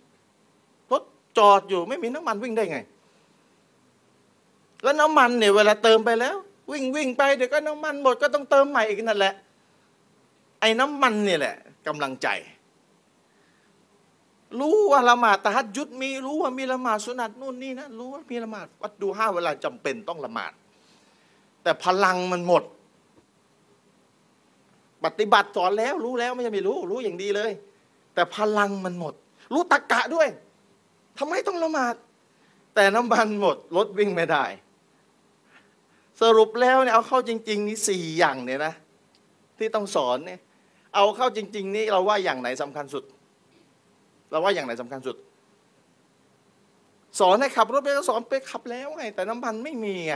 รถจอดอยู่ไม่มีน้ำมันวิ่งได้ไง แล้วน้ำมันเนี่ยเวลาเติมไปแล้ว วิ่งวิ่งไปเดี๋ยวก็น้ำมันหมดก็ต้องเติมใหม่อีกนั่นแหละ ไอ้น้ำมันเนี่ยแหละกำลังใจ รู้ว่าละหมาดตะฮัดยุดมีรู้ว่ามีละหมาดสุนัตนู่นนี่นะรู้ว่ามีละหมาดวัดดูห้าเวลาจำเป็นต้องละหมาด แต่พลังมันหมด ปฏิบัติสอนแล้วรู้แล้วไม่ใช่ไม่รู้ รู้อย่างดีเลย แต่พลังมันหมด รู้ตะกะด้วยทำไมต้องละหมาด แต่น้ำมันหมดรถวิ่งไม่ได้ สรุปแล้วเนี่ยเอาเข้าจริง ๆ นี่สี่อย่างเนี่ยนะ ที่ต้องสอนเนี่ย เอาเข้าจริง ๆ นี่เราว่าอย่างไหนสำคัญสุด เราว่าอย่างไหนสำคัญสุด สอนให้ขับรถไปก็สอนไปขับแล้วไง แต่น้ำมันไม่มีไง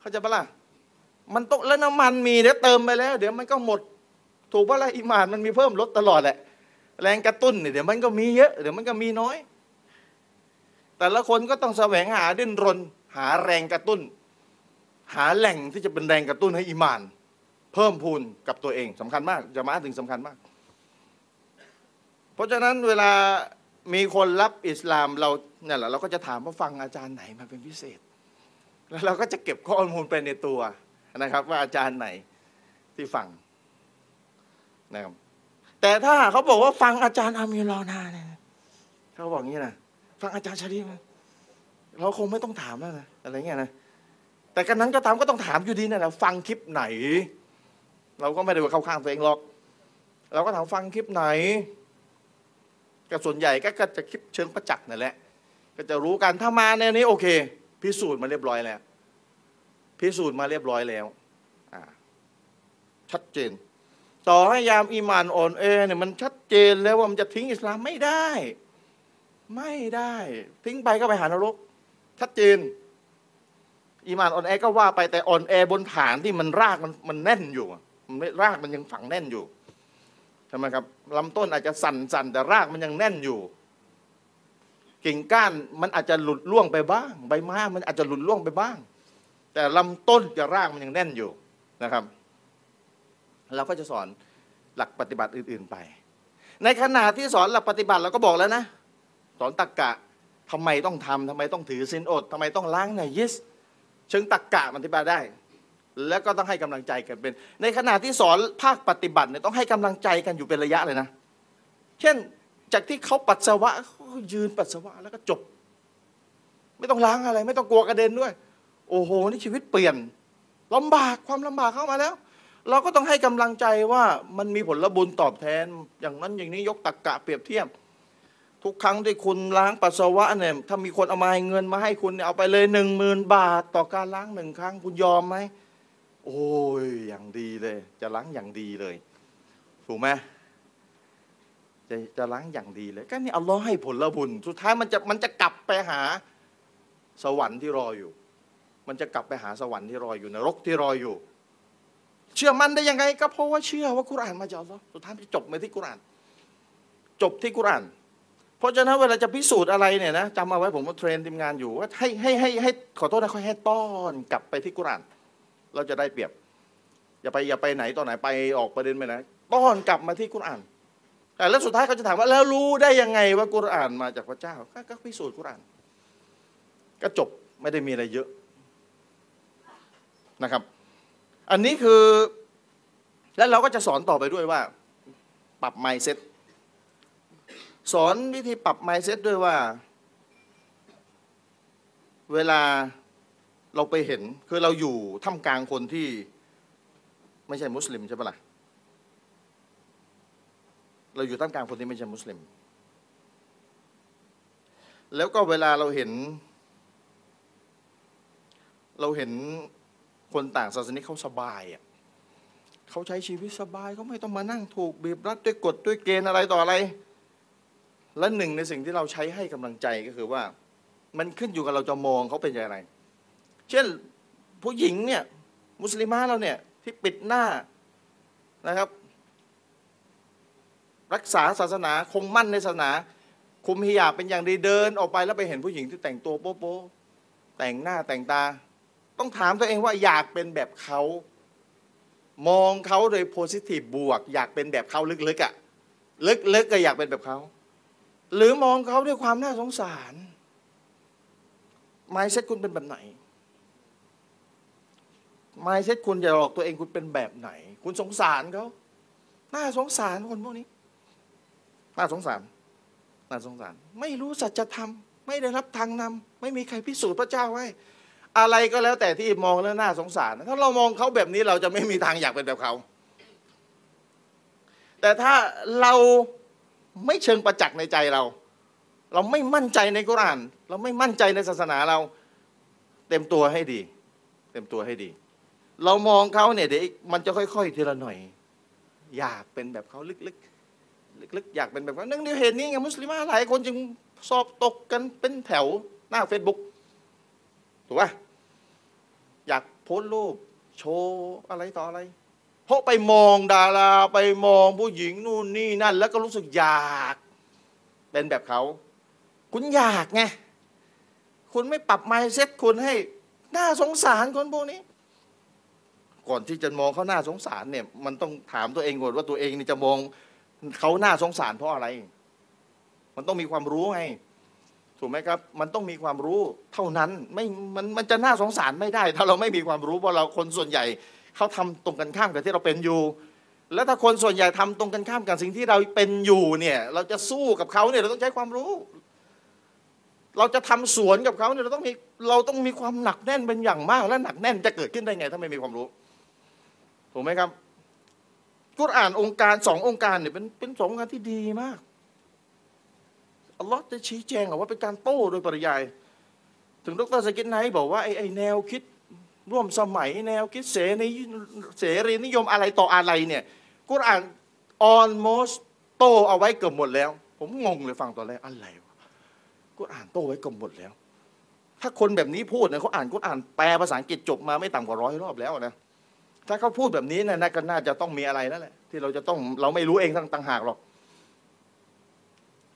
เขาจะปะล่ะมันตกแล้วน้ำมันมีเดี๋ยวเติมไปแล้ว เดี๋ยวมันก็หมด ถูกปะล่ะอิมานมันมีเพิ่มลดตลอดแหละแรงกระตุ้นเนี่ยเดี๋ยวมันก็มีเยอะเดี๋ยวมันก็มีน้อย แต่ละคนก็ต้องแสวงหาดิ้นรน หาแรงกระตุ้น หาแหล่งที่จะเป็นแรงกระตุ้นให้อิมาน เพิ่มพูนกับตัวเองสำคัญมากจะมาถึงสำคัญมาก เพราะฉะนั้นเวลามีคนรับอิสลามเราเนี่ยแหละเราก็จะถามว่าฟังอาจารย์ไหนมาเป็นพิเศษ แล้วเราก็จะเก็บข้อมูลไปในตัวนะครับ ว่าอาจารย์ไหนที่ฟังนะครับแต่ถ้าเขาบอกว่าฟังอาจารย์อามีรอนาเนี่ยเขาบอกงี้นะฟังอาจารย์ชาลีมาเราคงไม่ต้องถามแล้วนะอะไรเงี้ยนะแต่กันนั้นก็ตามก็ต้องถามอยู่ดีนะนะฟังคลิปไหน เราก็ไม่ได้ว่าเข้าข้างตัวเองหรอก เราก็ถามฟังคลิปไหนก็ส่วนใหญ่ก็จะคลิปเชิงประจักษ์นั่นแหละก็จะรู้กันถ้ามาในนี้โอเค พิสูจน์มาเรียบร้อยแล้ว พิสูจน์มาเรียบร้อยแล้วชัดเจน ต่อให้ยามอีมานอ่อนเอเนี่ยมันชัดเจนแล้วว่ามันจะทิ้งอิสลามไม่ได้ ไม่ได้ ทิ้งไปก็ไปหานรก ชัดเจนอีมานอ่อนแอก็ว่าไปแต่อ่อนแอบนฐานที่มันรากมันมันแน่นอยู่ มันไม่รากมันยังฝังแน่นอยู่ใช่ไหมครับลำต้นอาจจะสั่นสั่นแต่รากมันยังแน่นอยู่ กิ่งก้านมันอาจจะหลุดล่วงไปบ้าง ใบไม้มันอาจจะหลุดล่วงไปบ้าง แต่ลำต้นกับรากมันยังแน่นอยู่นะครับ เราก็จะสอนหลักปฏิบัติอื่น ๆไป ในขณะที่สอนหลักปฏิบัติเราก็บอกแล้วนะ สอนตักกะทำไมต้องทำทำไมต้องถือสินอดทำไมต้องล้างในยิสเชิงตักกะมันอธิบายได้ แล้วก็ต้องให้กำลังใจกันเป็น ในขณะที่สอนภาคปฏิบัติเนี่ยต้องให้กำลังใจกันอยู่เป็นระยะเลยนะ เช่นจากที่เขาปัสสาวะยืนปัสสาวะแล้วก็จบ ไม่ต้องล้างอะไร ไม่ต้องกลัวกระเด็นด้วย โอ้โห นี่ชีวิตเปลี่ยนลำบากความลำบากเข้ามาแล้ว เราก็ต้องให้กำลังใจว่ามันมีผลบุญตอบแทน อย่างนั้นอย่างนี้ยกตักกะเปรียบเทียบ ทุกครั้งที่คุณล้างปัสสาวะเนี่ยถ้ามีคนเอามาให้เงินมาให้คุณเนี่ยเอาไปเลยหนึ่งหมื่นบาท ต่อการล้างหนึ่งครั้งคุณยอมไหม โอ้ยอย่างดีเลย จะล้างอย่างดีเลย ถูกไหมจะจะล้างอย่างดีเลย ก็นี่อัลลอฮ์ให้ผลบุญ สุดท้ายมันจะมันจะกลับไปหาสวรรค์ที่รออยู่ มันจะกลับไปหาสวรรค์ที่รออยู่นรกที่รออยู่ เชื่อมันได้ยังไง ก็เพราะว่าเชื่อว่ากุรานมาจากอัลลอฮ์สุดท้ายจะจบมาที่กุราน จบที่กุราน เพราะฉะนั้นเวลาจะพิสูจน์อะไรเนี่ยนะจำเอาไว้ผมเทรนทีมงานอยู่ว่าให้ให้ให้ให้ขอโทษนะค่อยให้ต้อนกลับไปที่กุราน เราจะได้เปรียบ อย่าไปอย่าไปไหนตอนไหนไปออกประเด็นไปไหนต้อนกลับมาที่กุราน แต่แล้วสุดท้ายเขาจะถามว่า แล้วรู้ได้ยังไงว่ากุรานมาจากพระเจ้าก็พิสูจน์กุราน ก็จบไม่ได้มีอะไรเยอะนะครับ อันนี้คือแล้วเราก็จะสอนต่อไปด้วยว่า ปรับไมเซ็ตสอนวิธีปรับ mindset ด้วยว่า เวลา เราไปเห็นคือเราอยู่ท่ามกลางคนที่ไม่ใช่มุสลิมใช่ปะล่ะเราอยู่ท่ามกลางคนที่ไม่ใช่มุสลิม แล้วก็เวลาเราเห็น เราเห็นคนต่างศาสนาเขาสบายอะเขาใช้ชีวิตสบายเขาไม่ต้องมานั่งถูกบีบรัดด้วยกฎด้วยเกณฑ์อะไรต่ออะไร และหนึ่งในสิ่งที่เราใช้ให้กำลังใจก็คือว่า มันขึ้นอยู่กับเราจะมองเขาเป็นอย่างไร เช่นผู้หญิงเนี่ยมุสลิมาเราเนี่ยที่ปิดหน้านะครับ รักษาศาสนาคงมั่นในศาสนา คุมฮิญาบเป็นอย่างดีเดินออกไปแล้วไปเห็นผู้หญิงที่แต่งตัวโป๊ะๆแต่งหน้าแต่งตา ต้องถามตัวเองว่าอยากเป็นแบบเขามองเขาโดยโพสิทีฟบวก อยากเป็นแบบเขาลึกๆอะ่ะลึกๆก็อยากเป็นแบบเขา หรือมองเขาด้วยความน่าสงสารไมเซ็ตคุณเป็นแบบไหน ไมเซ็ตคุณอย่าหลอกตัวเองคุณเป็นแบบไหน คุณสงสารเขาน่าสงสารคนพวกนี้น่าสงสารน่าสงสาร ไม่รู้สัจธรรม ไม่ได้รับทางนำไม่มีใครพิสูจน์พระเจ้าไว้ อะไรก็แล้วแต่ที่มองแล้วน่าสงสาร ถ้าเรามองเขาแบบนี้เราจะไม่มีทางอยากเป็นแบบเขา แต่ถ้าเราไม่เชิงประจักษ์ในใจเรา เราไม่มั่นใจในกุราน เราไม่มั่นใจในศาสนาเรา เต็มตัวให้ดี เต็มตัวให้ดี เรามองเขาเนี่ยเดี๋ยวมันจะค่อยๆทีละหน่อย อยากเป็นแบบเขาลึกๆลึกๆอยากเป็นแบบเขาเนื่องด้วยเหตุนี้ไงมุสลิมหลายคนจึงสอบตกกันเป็นแถวหน้าเฟซบุ๊กถูกป่ะอยากโพสรูปโชว์อะไรต่ออะไร เพราะไปมองดาราไปมองผู้หญิงนู่นนี่นั่น แล้วก็รู้สึกอยากเป็นแบบเขา คุณอยากไง คุณไม่ปรับไมเซ็ตคุณให้ น่าสงสารคนพวกนี้ ก่อนที่จะมองเขาหน้าสงสารเนี่ย มันต้องถามตัวเองก่อนว่าตัวเองนี่จะมองเขาหน้าสงสารเพราะอะไร มันต้องมีความรู้ไงถูกไหมครับ มันต้องมีความรู้เท่านั้นไม่มันมันจะน่าสงสารไม่ได้ ถ้าเราไม่มีความรู้เพราะเราคนส่วนใหญ่เขาทำตรงกันข้ามกับที่เราเป็นอยู่ แล้วถ้าคนส่วนใหญ่ทำตรงกันข้ามกับสิ่งที่เราเป็นอยู่เนี่ย เราจะสู้กับเขาเนี่ยเราต้องใช้ความรู้ เราจะทำสวนกับเขาเนี่ยเราต้องมีเราต้องมีความหนักแน่นเป็นอย่างมาก และหนักแน่นจะเกิดขึ้นได้ไง ถ้าไม่มีความรู้ ถูกไหมครับกุรอ่านองค์การสององค์การเนี่ยเป็นเป็นสององค์การที่ดีมากอัลลอฮ์จะชี้แจงว่าเป็นการโต้โดยปริยาย ถึงดรสกินไนบอกว่าไอ้ไอแนวคิดร่วมสมัยแนวคิดเสรีเสรีนิยมอะไรต่ออะไรเนี่ยกุรอ่าน almost โตเอาไว้เกือบหมดแล้ว ผมงงเลยฟังตอนแรกอะไรวะกุรอ่านโตไว้เกือบหมดแล้ว ถ้าคนแบบนี้พูดเนี่ยเขาอ่านกุรอานแปลภาษาอังกฤษจบมาไม่ต่ำกว่าร้อยรอบแล้วนะ ถ้าเขาพูดแบบนี้นะก็น่าจะต้องมีอะไรนั่นแหละที่เราจะต้องเราไม่รู้เองต่างหากหรอก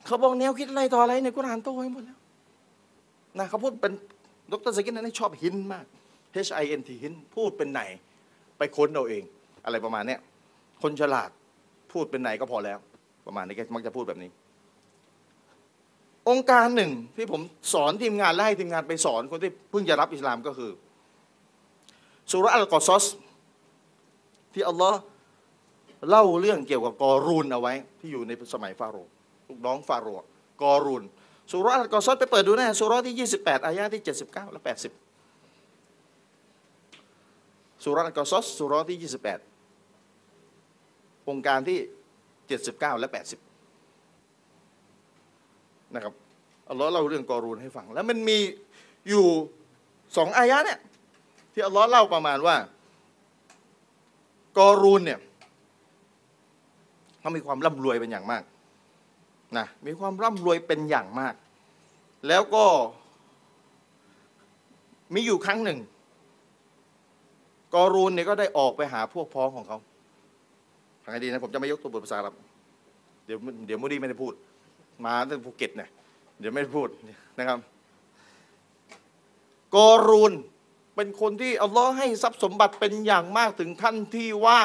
เขาบอกแนวคิดอะไรต่ออะไรในกุรานโตไว้หมดแล้วนะเขาพูดเป็นดรสกินนั้นชอบหินมาก H I N T หินพูดเป็นไหน ไปค้นเอาเอง อะไรประมาณเนี้ยคนฉลาดพูดเป็นไหนก็พอแล้ว ประมาณนี้มักจะพูดแบบนี้ องค์การหนึ่งที่ผมสอนทีมงานและให้ทีมงานไปสอนคนที่เพิ่งจะรับอิสลามก็คือสุรอัลกอซอส ที่อัลลอฮ์เล่าเรื่องเกี่ยวกับกอรูนเอาไว้ ที่อยู่ในสมัยฟาโรห์ลูกน้องฟาโรห์กอรุนสุรากอซอดไปเปิดดูนะสุรที่ 28 อายะที่ 79 และ 80 สุรากอซอสสุรที่ 28 องค์การที่ 79 และ 80 นะครับอัลลอฮ์เล่าเรื่องกอรูนให้ฟัง แล้วมันมีอยู่สองอายะเนี่ยที่อัลลอฮ์เล่าประมาณว่า กอรูนเนี่ยเขามีความร่ำรวยเป็นอย่างมากนะมีความร่ำรวยเป็นอย่างมาก แล้วก็มีอยู่ครั้งหนึ่ง กอรูนเนี่ยก็ได้ออกไปหาพวกพ้องของเขาทางไงดีนะผมจะไม่ยกตัวบทภาษาครับเดี๋ยวเดี๋ยวมูดี้ไม่ได้พูด มาตั้งภูเก็ตเนี่ยเดี๋ยวไม่ได้พูดนะครับ กอรูน เป็นคนที่อัลลอฮ์ให้ทรัพย์สมบัติเป็นอย่างมากถึงขั้นที่ว่า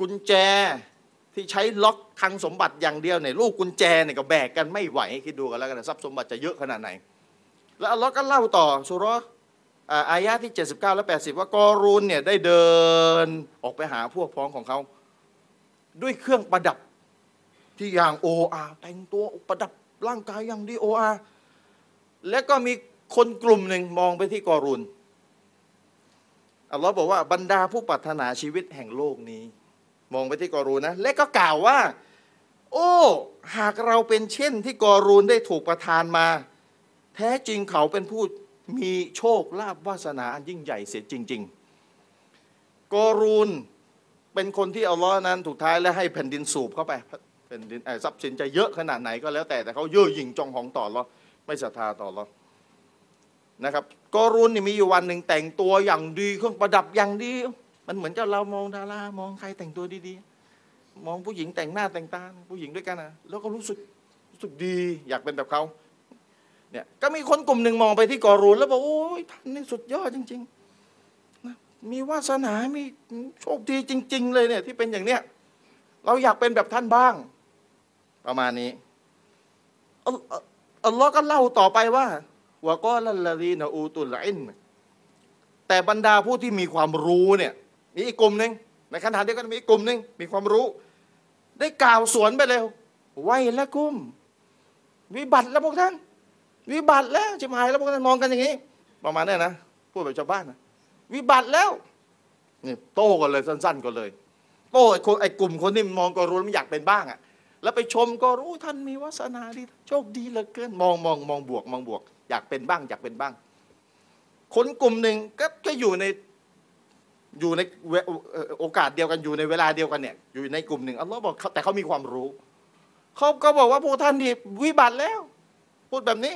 กุญแจที่ใช้ล็อกคลังสมบัติอย่างเดียวเนี่ยลูกกุญแจเนี่ยก็แบกกันไม่ไหวคิดดูกันแล้วกันทรัพย์สมบัติจะเยอะขนาดไหน แล้วอัลลอฮ์ก็เล่าต่อสุรอายะที่ 79 และ 80 ว่ากอรูนเนี่ยได้เดินออกไปหาพวกพ้องของเขา ด้วยเครื่องประดับที่อย่างโออาแต่งตัวประดับร่างกายอย่างดีโออาแล้วก็มีคนกลุ่มหนึ่งมองไปที่กอรุน อัลลอฮ์บอกว่าบรรดาผู้ปรารถนาชีวิตแห่งโลกนี้ มองไปที่กอรูนนะ และก็กล่าวว่า โอ้ หากเราเป็นเช่นที่กอรูนได้ถูกประทานมา แท้จริงเขาเป็นผู้มีโชคลาภวาสนาอันยิ่งใหญ่เสียจริง ๆ กอรูนเป็นคนที่อัลลอฮ์นั้นถูกท้ายและให้แผ่นดินสูบเข้าไปแผ่นดินเอ่อทรัพย์สินจะเยอะขนาดไหนก็แล้วแต่แต่เขาเย่อหยิ่งจองหองต่ออัลลอไม่ศรัทธาต่ออัลลอ นะครับกอรูนนี่มีอยู่วันหนึ่งแต่งตัวอย่างดีเครื่องประดับอย่างดี มันเหมือนกับเรามองดารามองใครแต่งตัวดีๆ มองผู้หญิงแต่งหน้าแต่งตาผู้หญิงด้วยกันนะแล้วก็รู้สึกรู้สึกดีอยากเป็นแบบเขาเนี่ยก็มีคนกลุ่มหนึ่งมองไปที่กอรูนแล้วบอกโอ้ยท่านนี่สุดยอดจริงๆนะมีวาสนา มีโชคดีจริง ๆ เลยเนี่ยที่เป็นอย่างเนี้ยเราอยากเป็นแบบท่านบ้าง ประมาณนี้อัลอัลลอฮ์ก็เล่าต่อไปว่า วะกอลัลลดีนอูตุลอินแต่บรรดาผู้ที่มีความรู้เนี่ยมีอีกกลุ่มหนึ่งในขณะเดียวกันมีอีกกลุ่มหนึ่งมีความรู้ ได้กล่าวสวนไปเลยไว้ละกุม วิบัติแล้วพวกท่าน วิบัติแล้วจิมหายแล้วพวกท่านมองกันอย่างนี้ ประมาณนี้นะพูดแบบชาวบ้านนะวิบัติแล้วนี่โต้กันเลยสั้น ๆกันเลยโต้ไอ้คนไอ้กลุ่มคนที่มองก็รู้ไม่อยากเป็นบ้างอะแล้วไปชมก็รู้ท่านมีวาสนาดีโชคดีเหลือเกินมองมองมองบวกมองบวก อยากเป็นบ้างอยากเป็นบ้าง คนกลุ่มหนึ่งก็ก็อยู่ในอยู่ในโอกาสเดียวกันอยู่ในเวลาเดียวกันเนี่ย อยู่ในกลุ่มหนึ่งอัลลอฮ์บอกแต่เขามีความรู้เขาก็บอกว่าพวกท่านที่วิบัติแล้ว พูดแบบนี้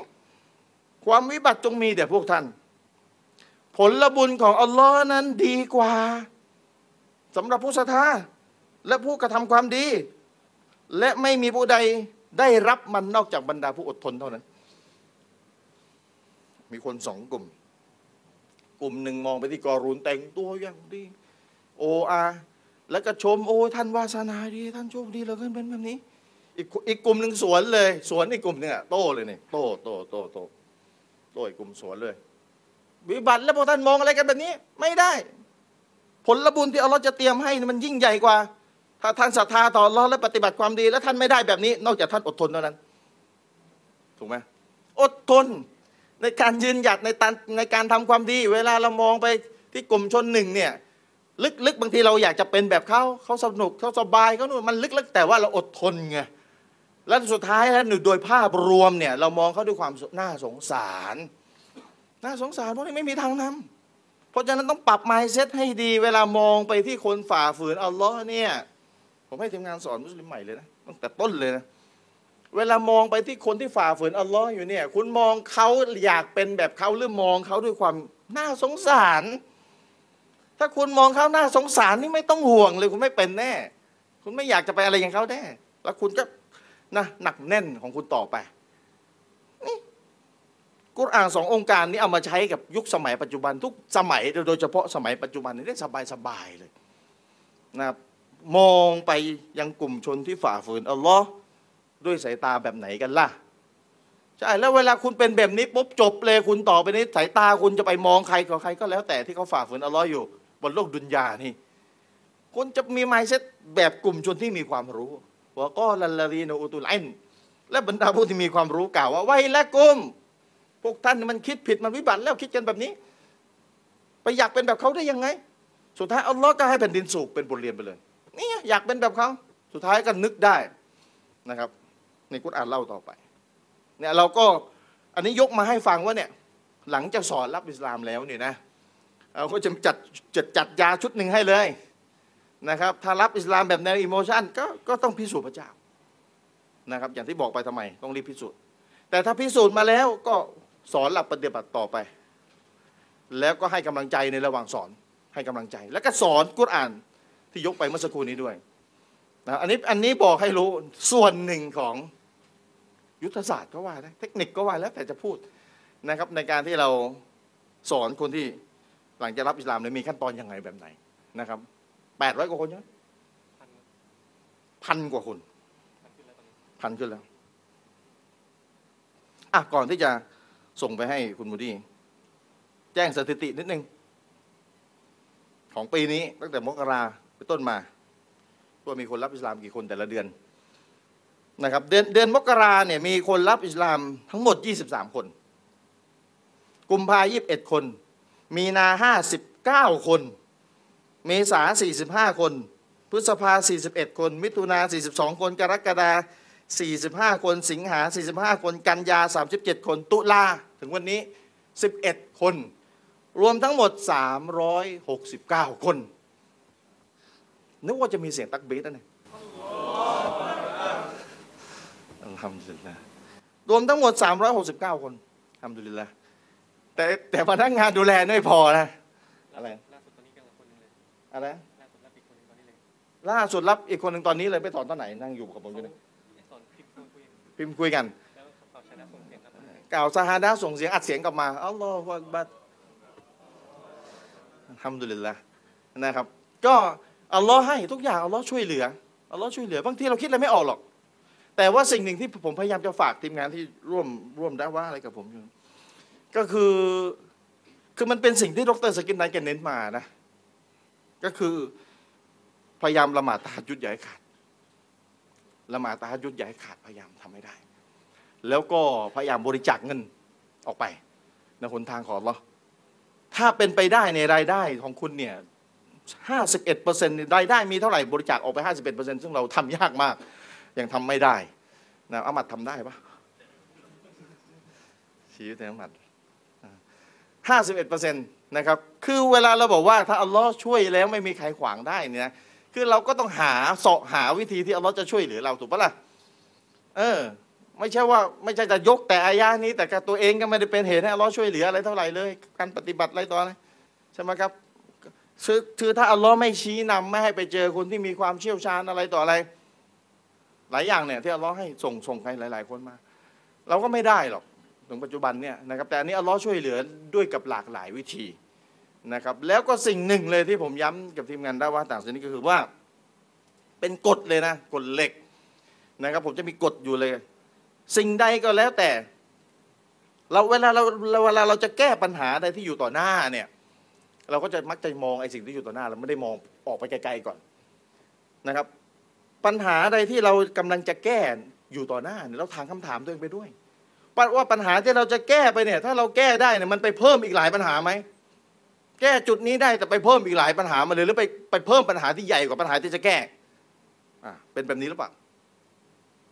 ความวิบัติจงมีแต่พวกท่าน ผลลบุญของอัลลอฮ์นั้นดีกว่าสำหรับผู้ศรัทธาและผู้กระทำความดี และไม่มีผู้ใดได้รับมันนอกจากบรรดาผู้อดทนเท่านั้น มีคนสองกลุ่ม กลุ่มหนึ่งมองไปที่กอรูนแต่งตัวอย่างดีโออาแล้วก็ชมโอ้ท่านวาสนาดี ท่านโชคดีเหลือเกินเป็นแบบนี้ อีกอีกกลุ่มหนึ่งสวนเลย สวนอีกกลุ่มหนึ่งอะโต้เลยนี่โต้โต้โต้โต้โต้อีกกลุ่มสวนเลย วิบัติแล้วพวกท่านมองอะไรกันแบบนี้ ไม่ได้ ผลบุญที่อัลลอฮ์จะเตรียมให้มันยิ่งใหญ่กว่า ถ้าท่านศรัทธาต่ออัลลอฮ์และปฏิบัติความดี แล้วท่านไม่ได้แบบนี้ นอกจากท่านอดทนเท่านั้น ถูกไหมอดทน ในการยืนหยัดในตันในการทำความดี เวลาเรามองไปที่กลุ่มชนหนึ่งเนี่ยลึกๆบางทีเราอยากจะเป็นแบบเขาเขาสนุกเขาสบายเขานู่นมันลึกๆ แต่ว่าเราอดทนไงแล้วสุดท้ายแล้วโดยภาพรวมเนี่ยเรามองเขาด้วยความน่าสงสารน่าสงสารเพราะนี่ไม่มีทางนำเพราะฉะนั้นต้องปรับ mindset ให้ดี เวลามองไปที่คนฝ่าฝืนอัลลอฮ์เนี่ยผมให้ทีมงานสอนมุสลิมใหม่เลยนะตั้งแต่ต้นเลยนะ เวลามองไปที่คนที่ฝ่าฝืนอัลลอฮ์อยู่เนี่ย คุณมองเขาอยากเป็นแบบเขาหรือมองเขาด้วยความน่าสงสาร ถ้าคุณมองเขาน่าสงสารนี่ไม่ต้องห่วงเลยคุณไม่เป็นแน่ คุณไม่อยากจะไปอะไรอย่างเขาแน่ แล้วคุณก็นะหนักแน่นของคุณต่อไป นี่กุรอานสององค์การนี้เอามาใช้กับยุคสมัยปัจจุบันทุกสมัยโดยเฉพาะสมัยปัจจุบันนี้ได้สบายสบายๆเลยนะครับมองไปยังกลุ่มชนที่ฝ่าฝืนอัลลอฮ์ ด้วยสายตาแบบไหนกันล่ะใช่แล้วเวลาคุณเป็นแบบนี้ปุ๊บจบเลยคุณต่อไปนี้สายตาคุณจะไปมองใครกับใครก็แล้วแต่ที่เขาฝ่าฝืนอัลลอฮ์อยู่ บนโลกดุนยานี่ คุณจะมีไมเซ็ตแบบกลุ่มชนที่มีความรู้ว่าก็ลัลลารีนอุตุลอินและบรรดาผู้ที่มีความรู้กล่าวว่าไว้และกุมพวกท่านมันคิดผิดมันวิบัติแล้วคิดกันแบบนี้ ไปอยากเป็นแบบเขาได้ยังไง สุดท้ายอัลลอฮ์ก็ให้แผ่นดินสูบเป็นบทเรียนไปเลยนี่อยากเป็นแบบเขาสุดท้ายก็นึกได้นะครับ ในกุรอานเล่าต่อไปเนี่ยเราก็อันนี้ยกมาให้ฟังว่าเนี่ยหลังจากสอนรับอิสลามแล้วเนี่ยนะเราก็จะจัดจัดจัดยาชุดหนึ่งให้เลยนะครับถ้ารับอิสลามแบบแนวอิโมชันก็ก็ต้องพิสูจน์พระเจ้านะครับอย่างที่บอกไปทำไมต้องรีบพิสูจน์ แต่ถ้าพิสูจน์มาแล้วก็สอนหลักปฏิบัติต่อไป แล้วก็ให้กำลังใจในระหว่างสอนให้กำลังใจ แล้วก็สอนกุรอานที่ยกไปเมื่อสักครู่นี้ด้วยนะอันนี้อันนี้บอกให้รู้ส่วนหนึ่งของ ยุทธศาสตร์ก็ว่าได้เทคนิคก็ว่าแล้วแต่จะพูดนะครับในการที่เราสอนคนที่หลังจากรับอิสลามเนี่ยมีขั้นตอนยังไงแบบไหนนะครับแปดร้อยกว่าคนใช่ไหมพันกว่าคนพันขึ้นแล้วอะก่อนที่จะส่งไปให้คุณมูดี้แจ้งสถิตินิดนึง ของปีนี้ตั้งแต่มกราไปนต้นมาว่ามีคนรับอิสลามกี่คนแต่ละเดือน นะครับเดือนเดือนมกราเนี่ยมีคนรับอิสลามทั้งหมด 23 คน กุมภา21คน มีนา59คน เมษา45คน พฤษภา41คน มิถุนา42คน กรกฎา45คน สิงหา45คน กันยา37คน ตุลาถึงวันนี้11คน รวมทั้งหมด369คนนึกว่าจะมีเสียงตักบีดนะเนี่ย อัลฮัมดุลิลละรวมทั้งหมด 369 คนอัลฮัมดุลิลละแต่แต่พนักงานดูแลไม่พอนะอะไรล่าสุดตอนนี้กำลังคนหนึงเลยอะไรล่าสุดรับอีกคนหนึงตอนนี้เลยล่าสุดรับอีกคนหนึ่งตอนนี้เลยไปถอนตอนไหนนั่งอยู่กับผมอยู่นี่สอนพิมพ์คุยคุยพิมพ์คุยกันแล้วเขาชนะส่งเสียงกลับมากล่าวซาฮาดะห์ส่งเสียงอัดเสียงกลับมาอัลลอฮฺอักบัดทำดุลิลละนะครับ ก็อัลลอฮ์ให้ทุกอย่างอัลลอฮ์ช่วยเหลืออัลลอฮ์ช่วยเหลือบางทีเราคิดอะไรไม่ออกหรอก แต่ว่าสิ่งหนึ่งที่ผมพยายามจะฝากทีมงานที่ร่วมร่วมได้ว่าอะไรกับผมอยู่ก็คือคือมันเป็นสิ่งที่ดร.ซากิร ไนค์แกเน้นมานะ ก็คือพยายามละหมาดตะฮัจญุดให้ขาดละหมาดตะฮัจญุดให้ขาดพยายามทำให้ได้ แล้วก็พยายามบริจาคเงินออกไปในหนทางของเราถ้าเป็นไปได้ในรายได้ของคุณเนี่ยห้าสิบเอ็ดเปอร์เซ็นต์รายได้มีเท่าไหร่บริจาคออกไปห้าสิบเอ็ดเปอร์เซ็นต์ซึ่งเราทำยากมาก ยังทำไม่ได้นะอามัดทำได้ปะชีวิตในอามัดห้าสิบเอ็ดเปอร์เซ็นต์นะครับ คือเวลาเราบอกว่าถ้าอัลลอฮ์ช่วยแล้วไม่มีใครขวางได้เนี่ยคือเราก็ต้องหาเสาะหาวิธีที่อัลลอฮ์จะช่วยเหลือเราถูกปะล่ะเออ ไม่ใช่ว่าไม่ใช่จะยกแต่อายะนี้ แต่กับตัวเองก็ไม่ได้เป็นเหตุให้อัลลอฮ์ช่วยเหลืออะไรเท่าไหร่เลย การปฏิบัติอะไรต่ออะไรใช่ไหมครับคือถ้าอัลลอฮ์ไม่ชี้นำไม่ให้ไปเจอคนที่มีความเชี่ยวชาญอะไรต่ออะไร หลายอย่างเนี่ยที่อัลลอฮ์ให้ส่งส่งใครหลาย ๆ คนมา เราก็ไม่ได้หรอกถึงปัจจุบันเนี่ยนะครับแต่อันนี้อัลลอฮ์ช่วยเหลือด้วยกับหลากหลายวิธีนะครับแล้วก็สิ่งหนึ่งเลยที่ผมย้ำกับทีมงานได้ว่าต่างชนิดก็คือว่า เป็นกฎเลยนะกฎเหล็กนะครับ ผมจะมีกฎอยู่เลย สิ่งใดก็แล้วแต่ เราเวลาเราเวลาเราจะแก้ปัญหาใดที่อยู่ต่อหน้าเนี่ยเราก็จะมักจะมองไอ้สิ่งที่อยู่ต่อหน้า เราไม่ได้มองออกไปไกลๆก่อนนะครับ ปัญหาใดที่เรากำลังจะแก้อยู่ต่อหน้าเนี่ยเราถามคำถามตัวเองไปด้วยว่าปัญหาที่เราจะแก้ไปเนี่ย ถ้าเราแก้ได้เนี่ยมันไปเพิ่มอีกหลายปัญหาไหมแก้จุดนี้ได้แต่ไปเพิ่มอีกหลายปัญหามาเลยหรือไปไปเพิ่มปัญหาที่ใหญ่กว่าปัญหาที่จะแก้อ่าเป็นแบบนี้หรือเปล่า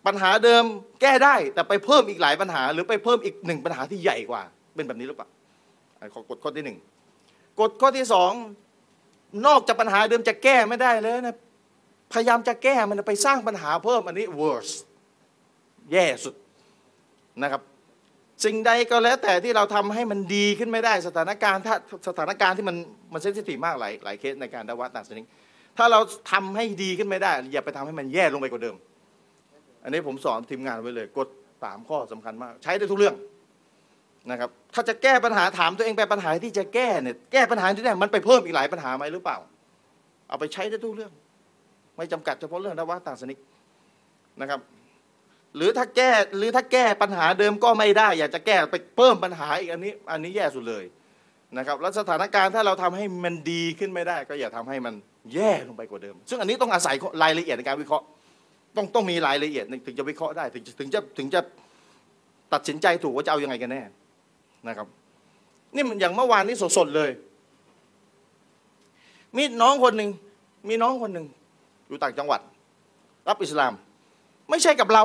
ปัญหาเดิมแก้ได้แต่ไปเพิ่มอีกหลายปัญหา หรือไปเพิ่มอีกหนึ่งปัญหาที่ใหญ่กว่า เป็นแบบนี้หรือเปล่าขอกฎข้อที่หนึ่งกฎข้อที่สองนอกจากปัญหาเดิมจะแก้ไม่ได้เลยนะ พยายามจะแก้มันไปสร้างปัญหาเพิ่มอันนี้ worse แย่สุดนะครับสิ่งใดก็แล้วแต่ที่เราทำให้มันดีขึ้นไม่ได้สถานการณ์ถ้าสถานการณ์ที่มันมันเซนซิทีฟมากหลายหลายเคสในการดาวัตต่างชนิดถ้าเราทำให้ดีขึ้นไม่ได้ อย่าไปทำให้มันแย่ลงไปกว่าเดิม อันนี้ผมสอนทีมงานไว้เลยกฎสามข้อสำคัญมาก ใช้ได้ทุกเรื่องนะครับถ้าจะแก้ปัญหาถามตัวเองไปปัญหาที่จะแก้เนี่ยแก้ปัญหาที่ไหนมันไปเพิ่มอีกหลายปัญหาไหมหรือเปล่า เอาไปใช้ได้ทุกเรื่อง ไม่จำกัดเฉพาะเรื่องดาวัตต่างชนิดนะครับ หรือถ้าแก้หรือถ้าแก้ปัญหาเดิมก็ไม่ได้ อยากจะแก้ไปเพิ่มปัญหาอีกอันนี้ อันนี้แย่สุดเลยนะครับแล้วสถานการณ์ถ้าเราทำให้มันดีขึ้นไม่ได้ ก็อย่าทำให้มันแย่ลงไปกว่าเดิม ซึ่งอันนี้ต้องอาศัยรายละเอียดในการวิเคราะห์ ต้องต้องมีรายละเอียดถึงจะวิเคราะห์ได้ถึงถึงจะถึงจะตัดสินใจถูกว่าจะเอายังไงกันแน่นะครับ นี่มันอย่างเมื่อวานนี้สดๆเลย มีน้องคนหนึ่งมีน้องคนหนึ่ง อยู่ต่างจังหวัด รับอิสลาม ไม่ใช่กับเรา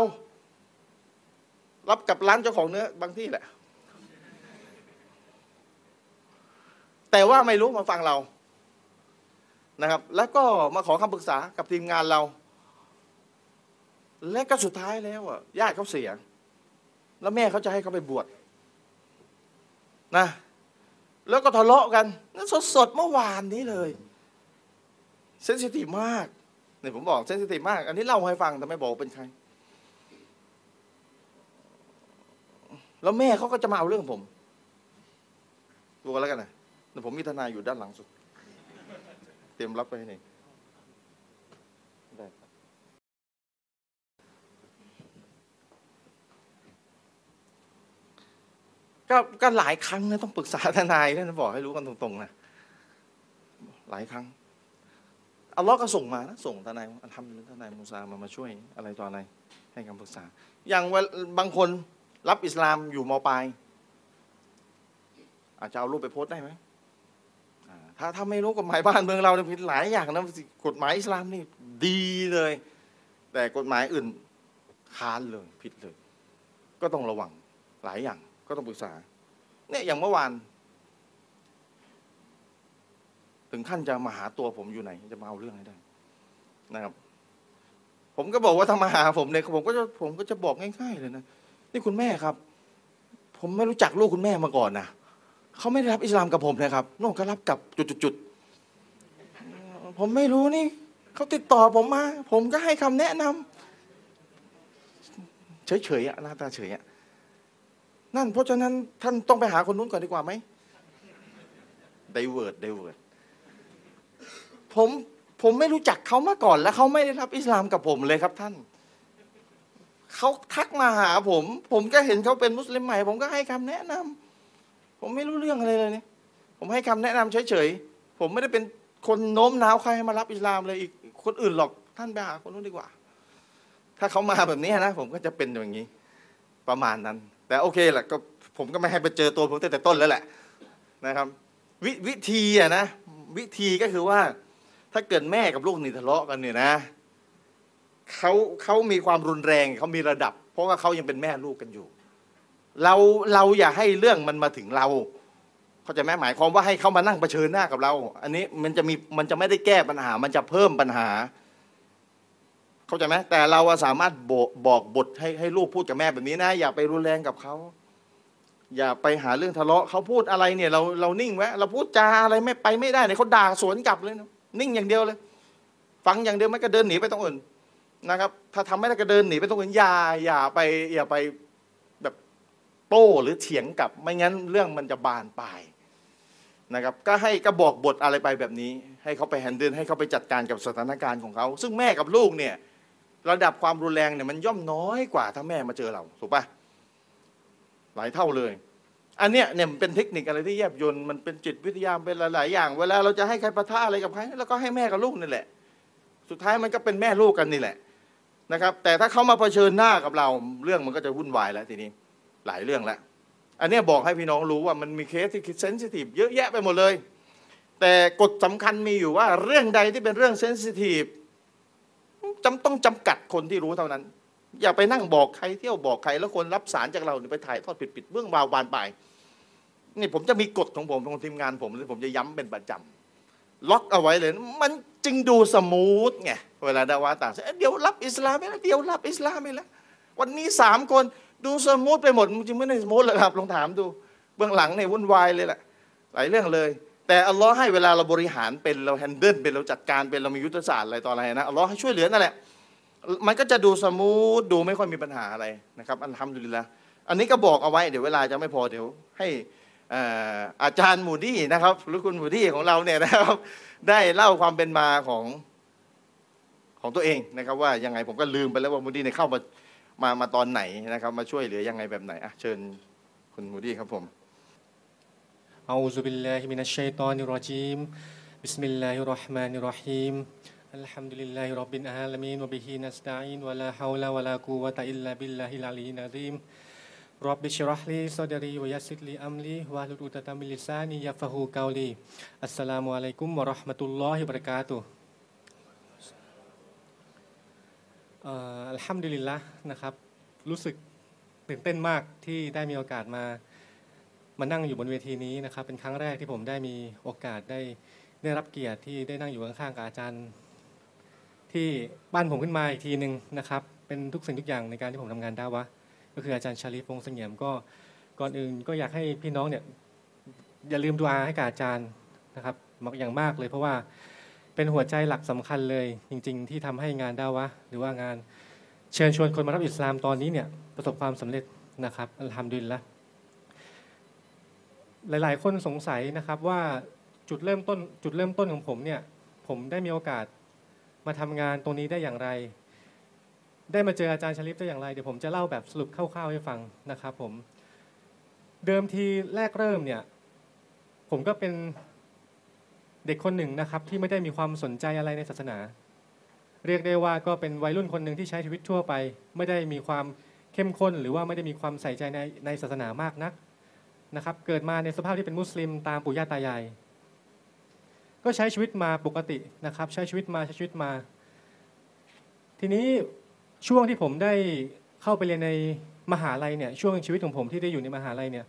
รับกับร้านเจ้าของเนื้อบางที่แหละ แต่ว่าไม่รู้มาฟังเรานะครับ แล้วก็มาขอคำปรึกษากับทีมงานเรา และก็สุดท้ายแล้วอะญาติเขาเสีย แล้วแม่เขาจะให้เขาไปบวชนะแล้วก็ทะเลาะกันนั่นสดๆเมื่อวานนี้เลย เซนซิทีฟมาก เนี่ยผมบอกเซนซิทีฟมาก อันนี้เล่าให้ฟังแต่ไม่บอกเป็นใคร แล้วแม่เขาก็จะมาเอาเรื่องผมดูกันแล้วกันนะเดี๋ยวผมมีทนายอยู่ด้านหลังสุด เตรียมรับไปให้นี่ได้ครับก็ก็หลายครั้งนะต้องปรึกษาทนายนะบอกให้รู้กันตรงๆนะหลายครั้ง อัลลอฮ์ก็ส่งมานะส่งทนายอันทำทนายมูซามามาช่วยอะไรต่ออะไรให้คำปรึกษา อย่างบางคนรับอิสลามอยู่มปลาย อาจจะเอารูปไปโพสได้ไหมถ้าถ้าไม่รู้กฎหมายบ้านเมืองเราเนี่ยผิดหลายอย่างนะกฎหมายอิสลามนี่ดีเลย แต่กฎหมายอื่นค้านเลยผิดเลย ก็ต้องระวังหลายอย่างก็ต้องปรึกษาเนี่ยอย่างเมื่อวาน ถึงขั้นจะมาหาตัวผมอยู่ไหน จะมาเอาเรื่องให้ได้นะครับ ผมก็บอกว่าถ้ามาหาผมเนี่ยผมก็จะผมก็จะบอกง่ายๆเลยนะนี่คุณแม่ครับ ผมไม่รู้จักลูกคุณแม่มาก่อนนะเขาไม่ได้รับอิสลามกับผมนะครับน้องก็รับกับจุดๆผมไม่รู้นี่เขาติดต่อผมมา ผมก็ให้คำแนะนำเฉยๆอะหน้าตาเฉยอะนั่นเพราะฉะนั้นท่านต้องไปหาคนนู้นก่อนดีกว่าไหมไดเวิร์ดไดเวิร์ด ผมผมไม่รู้จักเขามาก่อน แล้วเขาไม่ได้รับอิสลามกับผมเลยครับท่านเขาทักมาหาผม ผมก็เห็นเขาเป็นมุสลิมใหม่ ผมก็ให้คำแนะนำผมไม่รู้เรื่องอะไรเลยเนี่ยผมให้คำแนะนำเฉยๆผมไม่ได้เป็นคนโน้มน้าวใครให้มารับอิสลามเลยอีกคนอื่นหรอกท่านไปหาคนนู้นดีกว่า ถ้าเขามาแบบนี้นะผมก็จะเป็นอย่างนี้ ประมาณนั้น แต่โอเคแหละก็ผมก็ไม่ให้ไปเจอตัวผมตั้งแต่ต้นแล้วแหละนะครับ วิวิธีอะนะ วิธีก็คือว่า ถ้าเกิดแม่กับลูกนี่ทะเลาะกันเนี่ยนะเขาเขามีความรุนแรงเขามีระดับ เพราะว่าเขายังเป็นแม่ลูกกันอยู่ เราเราอย่าให้เรื่องมันมาถึงเราเข้าใจไหมหมายความว่าให้เขามานั่งเผชิญหน้ากับเรา อันนี้มันจะมีมันจะไม่ได้แก้ปัญหา มันจะเพิ่มปัญหา เข้าใจไหมแต่เราสามารถบอกบอกบทให้ให้ลูกพูดกับแม่แบบนี้นะ อย่าไปรุนแรงกับเขาอย่าไปหาเรื่องทะเลาะเขาพูดอะไรเนี่ย เราเรานิ่งไว้เราพูดจาอะไรไม่ไปไม่ได้เนี่ยเขาด่าสวนกลับเลยนะ นิ่งอย่างเดียวเลย ฟังอย่างเดียวไม่ก็เดินหนีไปตรงอื่นนะครับ ถ้าทำไม่ได้ก็เดินหนีไปตรงอื่นอย่าอย่าไปอย่าไปแบบโต้หรือเถียงกับไม่งั้นเรื่องมันจะบานปลายนะครับก็ให้ก็บอกบทอะไรไปแบบนี้ ให้เขาไป handle ให้เขาไปจัดการกับสถานการณ์ของเขา ซึ่งแม่กับลูกเนี่ยระดับความรุนแรงเนี่ยมันย่อมน้อยกว่าถ้าแม่มาเจอเราถูกปะหลายเท่าเลย อันเนี้ยเนี่ยมันเป็นเทคนิคอะไรที่แยบยนต์มันเป็นจิตวิทยาเป็นหลายๆอย่าง เวลาเราจะให้ใครปะทะอะไรกับใครแล้วก็ให้แม่กับลูกนี่แหละ สุดท้ายมันก็เป็นแม่ลูกกันนี่แหละนะครับ แต่ถ้าเขามาเผชิญหน้ากับเรา เรื่องมันก็จะวุ่นวายแล้วทีนี้หลายเรื่องแล้วอันเนี้ยบอกให้พี่น้องรู้ว่ามันมีเคสที่ sensitive เยอะแยะไปหมดเลย แต่กฎสำคัญมีอยู่ว่าเรื่องใดที่เป็นเรื่อง sensitive จำต้องจำกัดคนที่รู้เท่านั้น อย่าไปนั่งบอกใครเที่ยวบอกใครแล้วคนรับสารจากเราไปถ่ายทอดผิดๆเรื่องราวบานปลาย นี่ผมจะมีกฎของผมของทีมงานผมเลยผมจะย้ำเป็นประจำล็อกเอาไว้เลย มันจึงดู smooth ไงเวลาดาวะห์ต่างเอ้ยเดี๋ยวรับอิสลามไม่แล้วเดี๋ยวรับอิสลามไม่แล้ววันนี้สามคนดู smooth ไปหมดจริงไม่ได้ smooth เลยครับลองถามดู เบื้องหลังเนี่ยวุ่นวายเลยแหละหลายเรื่องเลย แต่อัลลอฮ์ให้เวลาเราบริหารเป็นเรา handle เป็นเราจัดการเป็นเรามียุทธศาสตร์อะไรต่ออะไรนะอัลลอฮ์ให้ช่วยเหลือนั่นแหละมันก็จะดู smooth ดูไม่ค่อยมีปัญหาอะไรนะครับ الحمد للهอันนี้ก็บอกเอาไว้เดี๋ยวเวลาจะไม่พอเดี๋ยวให้ อ่ออาจารย์มูดี้นะครับหรือคุณมูดี้ของเราเนี่ยนะครับ ได้เล่าความเป็นมาของของตัวเองนะครับ ว่ายังไงผมก็ลืมไปแล้วว่ามูดี้เนี่ยเข้ามามามาตอนไหนนะครับ มาช่วยเหลือยังไงแบบไหนอ่ะเชิญคุณมูดี้ครับผม أعوذ بالله من الشيطان الرجيم بسم الله الرحمن الرحيم الحمد لله رب العالمين وبه نستعين ولا حول ولا قوة إلا بالله العلي العظيم رب اشرح لي صدري ويسر لي أمري واحلل عقدة من لساني يفقهوا قولي السلام عليكم ورحمة الله وبركاتهอัลฮัมดุลิลละนะครับ รู้สึกตื่นเต้นมากที่ได้มีโอกาสมามานั่งอยู่บนเวทีนี้นะครับ เป็นครั้งแรกที่ผมได้มีโอกาสได้ได้รับเกียรติที่ได้นั่งอยู่ข้างๆกับอาจารย์ ที่บ้านผมขึ้นมาอีกทีหนึ่งนะครับ เป็นทุกสิ่งทุกอย่างในการที่ผมทำงานได้วะ ก็คืออาจารย์ชาลีฟวงศ์เสงี่ยมก็ก่อนอื่นก็อยากให้พี่น้องเนี่ยอย่าลืมดูอาให้กับอาจารย์นะครับมากอย่างมากเลย เพราะว่าเป็นหัวใจหลักสำคัญเลย จริง ๆ ที่ทำให้งานดาวะ หรือว่างานเชิญชวนคนมารับอิสลามตอนนี้เนี่ยประสบความสำเร็จนะครับอัลฮัมดุลิลละหลาย ๆ คนสงสัยนะครับว่าจุดเริ่มต้นจุดเริ่มต้นของผมเนี่ยผมได้มีโอกาสมาทำงานตรงนี้ได้อย่างไร ได้มาเจออาจารย์ชลิปได้อย่างไรเดี๋ยวผมจะเล่าแบบสรุปคร่าวๆให้ฟังนะครับผมเดิมทีแรกเริ่มเนี่ยผมก็เป็นเด็กคนหนึ่งนะครับที่ไม่ได้มีความสนใจอะไรในศาสนา เรียกได้ว่าก็เป็นวัยรุ่นคนหนึ่งที่ใช้ชีวิตทั่วไป ไม่ได้มีความเข้มข้น หรือว่าไม่ได้มีความใส่ใจในในศาสนามากนักนะครับ เกิดมาในสภาพที่เป็นมุสลิมตามปู่ย่าตายายก็ใช้ชีวิตมาปกตินะครับ ใช้ชีวิตมาใช้ชีวิตมา ทีนี้ ช่วงที่ผมได้เข้าไปเรียนในมหาลัยเนี่ยช่วงชีวิตของผมที่ได้อยู่ในมหาลัยเนี่ย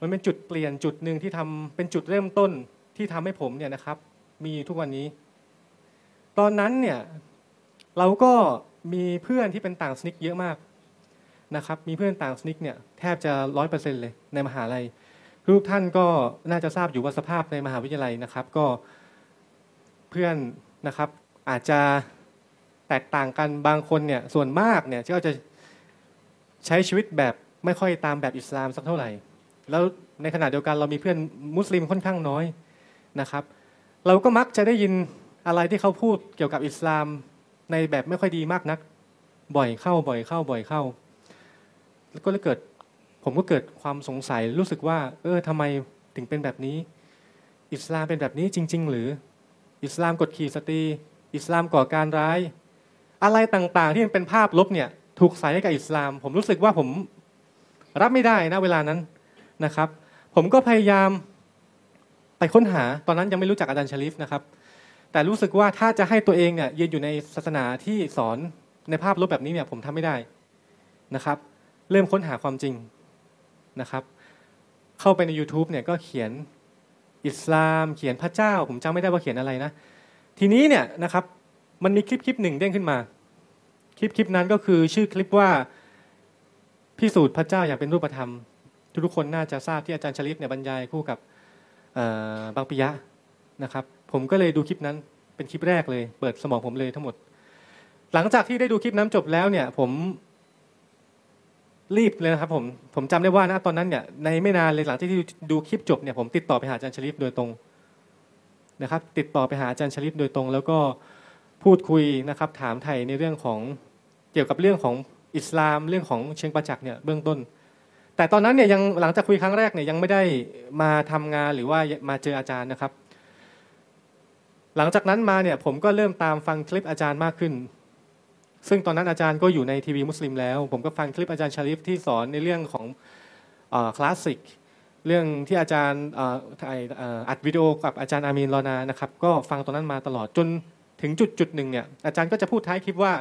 มันเป็นจุดเปลี่ยนจุดหนึ่งที่ทำเป็นจุดเริ่มต้นที่ทำให้ผมเนี่ยนะครับ มีทุกวันนี้ ตอนนั้นเนี่ยเราก็มีเพื่อนที่เป็นต่างสนิกเยอะมากนะครับ มีเพื่อนต่างสนิกเนี่ยแทบจะร้อยเปอร์เซ็นเลยในมหาลัยทุกท่านก็น่าจะทราบอยู่ว่าสภาพในมหาวิทยาลัยนะครับ ก็เพื่อนนะครับอาจจะ แตกต่างกันบางคนเนี่ยส่วนมากเนี่ยก็จะใช้ชีวิตแบบไม่ค่อยตามแบบอิสลามสักเท่าไหร่ แล้วในขณะเดียวกันเรามีเพื่อนมุสลิมค่อนข้างน้อยนะครับ เราก็มักจะได้ยินอะไรที่เขาพูดเกี่ยวกับอิสลามในแบบไม่ค่อยดีมากนัก บ่อยเข้าบ่อยเข้าบ่อยเข้า แล้วก็เลยเกิดผมก็เกิดความสงสัยรู้สึกว่า เออทำไมถึงเป็นแบบนี้ อิสลามเป็นแบบนี้จริง ๆ หรืออิสลามกดขี่สตรี อิสลามก่อการร้าย อะไรต่างๆ ที่มันเป็นภาพลบเนี่ย ถูกใส่ให้กับอิสลาม ผมรู้สึกว่าผมรับไม่ได้นะเวลานั้นนะครับ ผมก็พยายามไปค้นหาตอนนั้นยังไม่รู้จักอาจารย์ชลิฟนะครับ แต่รู้สึกว่าถ้าจะให้ตัวเองเนี่ยยืนอยู่ในศาสนาที่สอนในภาพลบแบบนี้เนี่ยผมทำไม่ได้นะครับ เริ่มค้นหาความจริงนะครับ เข้าไปใน YouTube เนี่ยก็เขียนอิสลาม เขียนพระเจ้า ผมจำไม่ได้ว่าเขียนอะไรนะ ทีนี้เนี่ยนะครับ มันมีคลิปคลิปหนึ่งเด้งขึ้นมา คลิปคลิปนั้นก็คือชื่อคลิปว่าพิสูจน์พระเจ้าอย่างเป็นรูปธรรม ทุกคนน่าจะทราบที่อาจารย์ชลิฟเนี่ยบรรยายคู่กับบางปิยะนะครับ ผมก็เลยดูคลิปนั้นเป็นคลิปแรกเลย เปิดสมองผมเลยทั้งหมด หลังจากที่ได้ดูคลิปนั้นจบแล้วเนี่ย ผมรีบเลยนะครับผมผมจำได้ว่านะตอนนั้นเนี่ยในไม่นานเลยหลังที่ดูคลิปจบเนี่ยผมติดต่อไปหาอาจารย์ชลิฟโดยตรงนะครับ ติดต่อไปหาอาจารย์ชลิฟโดยตรง แล้วก็ พูดคุยนะครับถามไทยในเรื่องของเกี่ยวกับเรื่องของอิสลามเรื่องของเชิงประจักษ์เนี่ยเบื้องต้น แต่ตอนนั้นเนี่ยยังหลังจากคุยครั้งแรกเนี่ยยังไม่ได้มาทำงานหรือว่ามาเจออาจารย์นะครับ หลังจากนั้นมาเนี่ยผมก็เริ่มตามฟังคลิปอาจารย์มากขึ้น ซึ่งตอนนั้นอาจารย์ก็อยู่ในทีวีมุสลิมแล้ว ผมก็ฟังคลิปอาจารย์ชาริฟที่สอนในเรื่องของคลาสสิกเรื่องที่อาจารย์อัดวิดีโอกับอาจารย์อามีนรอนานะครับก็ฟังตอนนั้นมาตลอดจน ถึงจุดจุดหนึ่งเนี่ยอาจารย์ก็จะพูดท้ายคลิปว่า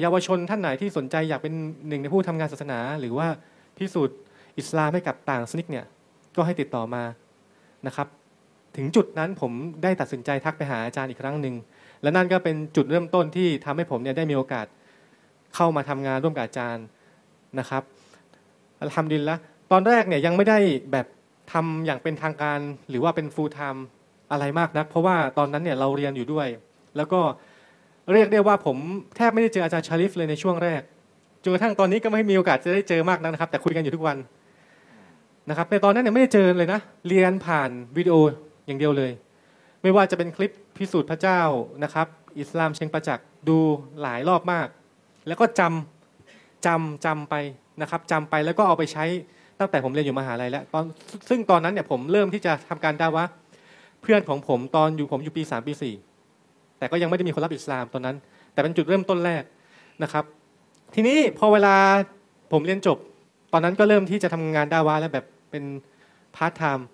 เยาวชนท่านไหนที่สนใจอยากเป็นหนึ่งในผู้ทำงานศาสนา หรือว่าพิสูจน์อิสลามให้กับต่างศาสนิกเนี่ยก็ให้ติดต่อมานะครับ ถึงจุดนั้นผมได้ตัดสินใจทักไปหาอาจารย์อีกครั้งหนึ่งและนั่นก็เป็นจุดเริ่มต้นที่ทำให้ผมเนี่ยได้มีโอกาสเข้ามาทำงานร่วมกับอาจารย์นะครับทำดินละตอนแรกเนี่ยยังไม่ได้แบบทำอย่างเป็นทางการ หรือว่าเป็นฟูลไทม์อะไรมากนัก เพราะว่าตอนนั้นเนี่ยเราเรียนอยู่ด้วย แล้วก็เรียกได้ว่าผมแทบไม่ได้เจออาจารย์ชาลิฟเลยในช่วงแรกจนกระทั่งตอนนี้ก็ไม่มีโอกาสจะได้เจอมากนักนะครับ แต่คุยกันอยู่ทุกวันนะครับในตอนนั้นเนี่ยไม่ได้เจอเลยนะ เรียนผ่านวิดีโออย่างเดียวเลย ไม่ว่าจะเป็นคลิปพิสูจน์พระเจ้านะครับ อิสลามเชิงประจักษ์ดูหลายรอบมาก แล้วก็จำจำจำไปนะครับจำไปแล้วก็เอาไปใช้ตั้งแต่ผมเรียนอยู่มหาลัยแล้วตอนซึ่งตอนนั้นเนี่ยผมเริ่มที่จะทำการด่าวะเพื่อนของผมตอนอยู่ผมอยู่ปีสามปีสี่ แต่ก็ยังไม่ได้มีคนรับอิสลามตอนนั้น แต่เป็นจุดเริ่มต้นแรกนะครับ ทีนี้พอเวลาผมเรียนจบ ตอนนั้นก็เริ่มที่จะทำงานดาวะห์แล้วแบบเป็นพาร์ทไทม์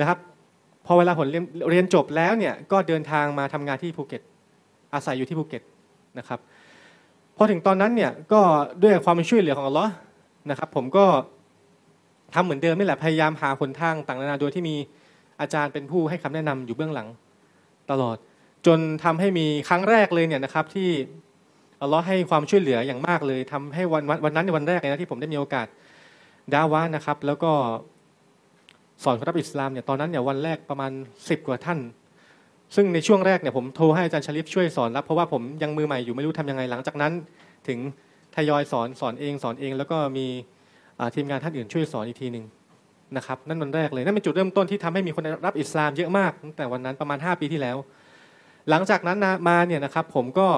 นะครับพอเวลาผมเรียนจบแล้วเนี่ยก็เดินทางมาทำงานที่ภูเก็ต อาศัยอยู่ที่ภูเก็ตนะครับพอถึงตอนนั้นเนี่ยก็ด้วยความช่วยเหลือของอัลลอฮ์นะครับผมก็ทำเหมือนเดิมนี่แหละพยายามหาหนทางต่างๆนานาโดยที่มีอาจารย์เป็นผู้ให้คำแนะนำอยู่เบื้องหลังตลอด จนทำให้มีครั้งแรกเลยเนี่ยนะครับที่อัลลอฮ์ให้ความช่วยเหลืออย่างมากเลยทำให้วันวันนั้นในวันแรกเลยนะที่ผมได้มีโอกาสดาวะนะครับ แล้วก็สอนครับอิสลามเนี่ยตอนนั้นเนี่ยวันแรกประมาณ 10 กว่าท่าน ซึ่งในช่วงแรกเนี่ยผมโทรให้อาจารย์ชลิฟช่วยสอนรับเพราะว่าผมยังมือใหม่อยู่ไม่รู้ทำยังไงหลังจากนั้น ถึงทยอยสอนสอนเองสอนเอง แล้วก็มีทีมงานท่านอื่นช่วยสอนอีกทีหนึ่งนะครับนั่นวันแรกเลยนั่นเป็นจุดเริ่มต้นที่ทำให้มีคนรับอิสลามเยอะมากตั้งแต่วันนั้นประมาณ 5 ปีที่แล้ว หลังจากนั้นมาเนี่ยนะครับผมก็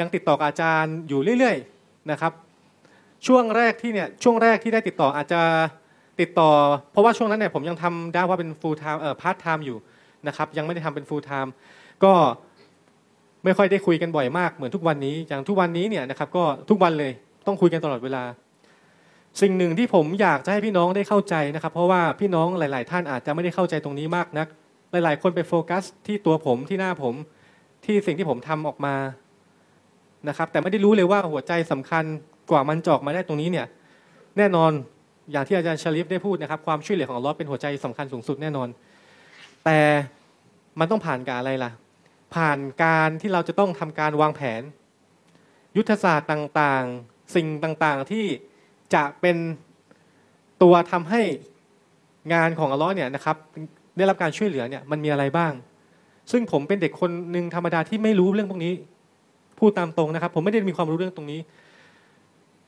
ยังติดต่อกับอาจารย์อยู่เรื่อยๆนะครับ ช่วงแรกที่เนี่ยช่วงแรกที่ได้ติดต่ออาจจะติดต่อ เพราะว่าช่วงนั้นเนี่ยผมยังทำได้ว่าเป็น full time เอ่อ part time อยู่นะครับ ยังไม่ได้ทำเป็น full time ก็ไม่ค่อยได้คุยกันบ่อยมากเหมือนทุกวันนี้อย่างทุกวันนี้เนี่ยนะครับก็ทุกวันเลยต้องคุยกันตลอดเวลา สิ่งหนึ่งที่ผมอยากจะให้พี่น้องได้เข้าใจนะครับ เพราะว่าพี่น้องหลาย ๆ ท่านอาจจะไม่ได้เข้าใจตรงนี้มากนัก หลาย ๆ คนไปโฟกัส ที่ตัวผมที่หน้าผมที่สิ่งที่ผมทำออกมานะครับ แต่ไม่ได้รู้เลยว่าหัวใจสำคัญกว่ามันจอกมาได้ตรงนี้เนี่ย แน่นอนอย่างที่อาจารย์ชลิฟได้พูดนะครับ ความช่วยเหลือของอัลลอฮ์เป็นหัวใจสำคัญสูงสุดแน่นอน แต่มันต้องผ่านการอะไรล่ะ ผ่านการที่เราจะต้องทำการวางแผน ยุทธศาสตร์ต่างๆ สิ่งต่างๆที่จะเป็นตัวทำให้งานของอัลลอฮ์เนี่ยนะครับ ได้รับการช่วยเหลือเนี่ยมันมีอะไรบ้าง ซึ่งผมเป็นเด็กคนหนึ่งธรรมดาที่ไม่รู้เรื่องพวกนี้ พูดตามตรงนะครับ ผมไม่ได้มีความรู้เรื่องตรงนี้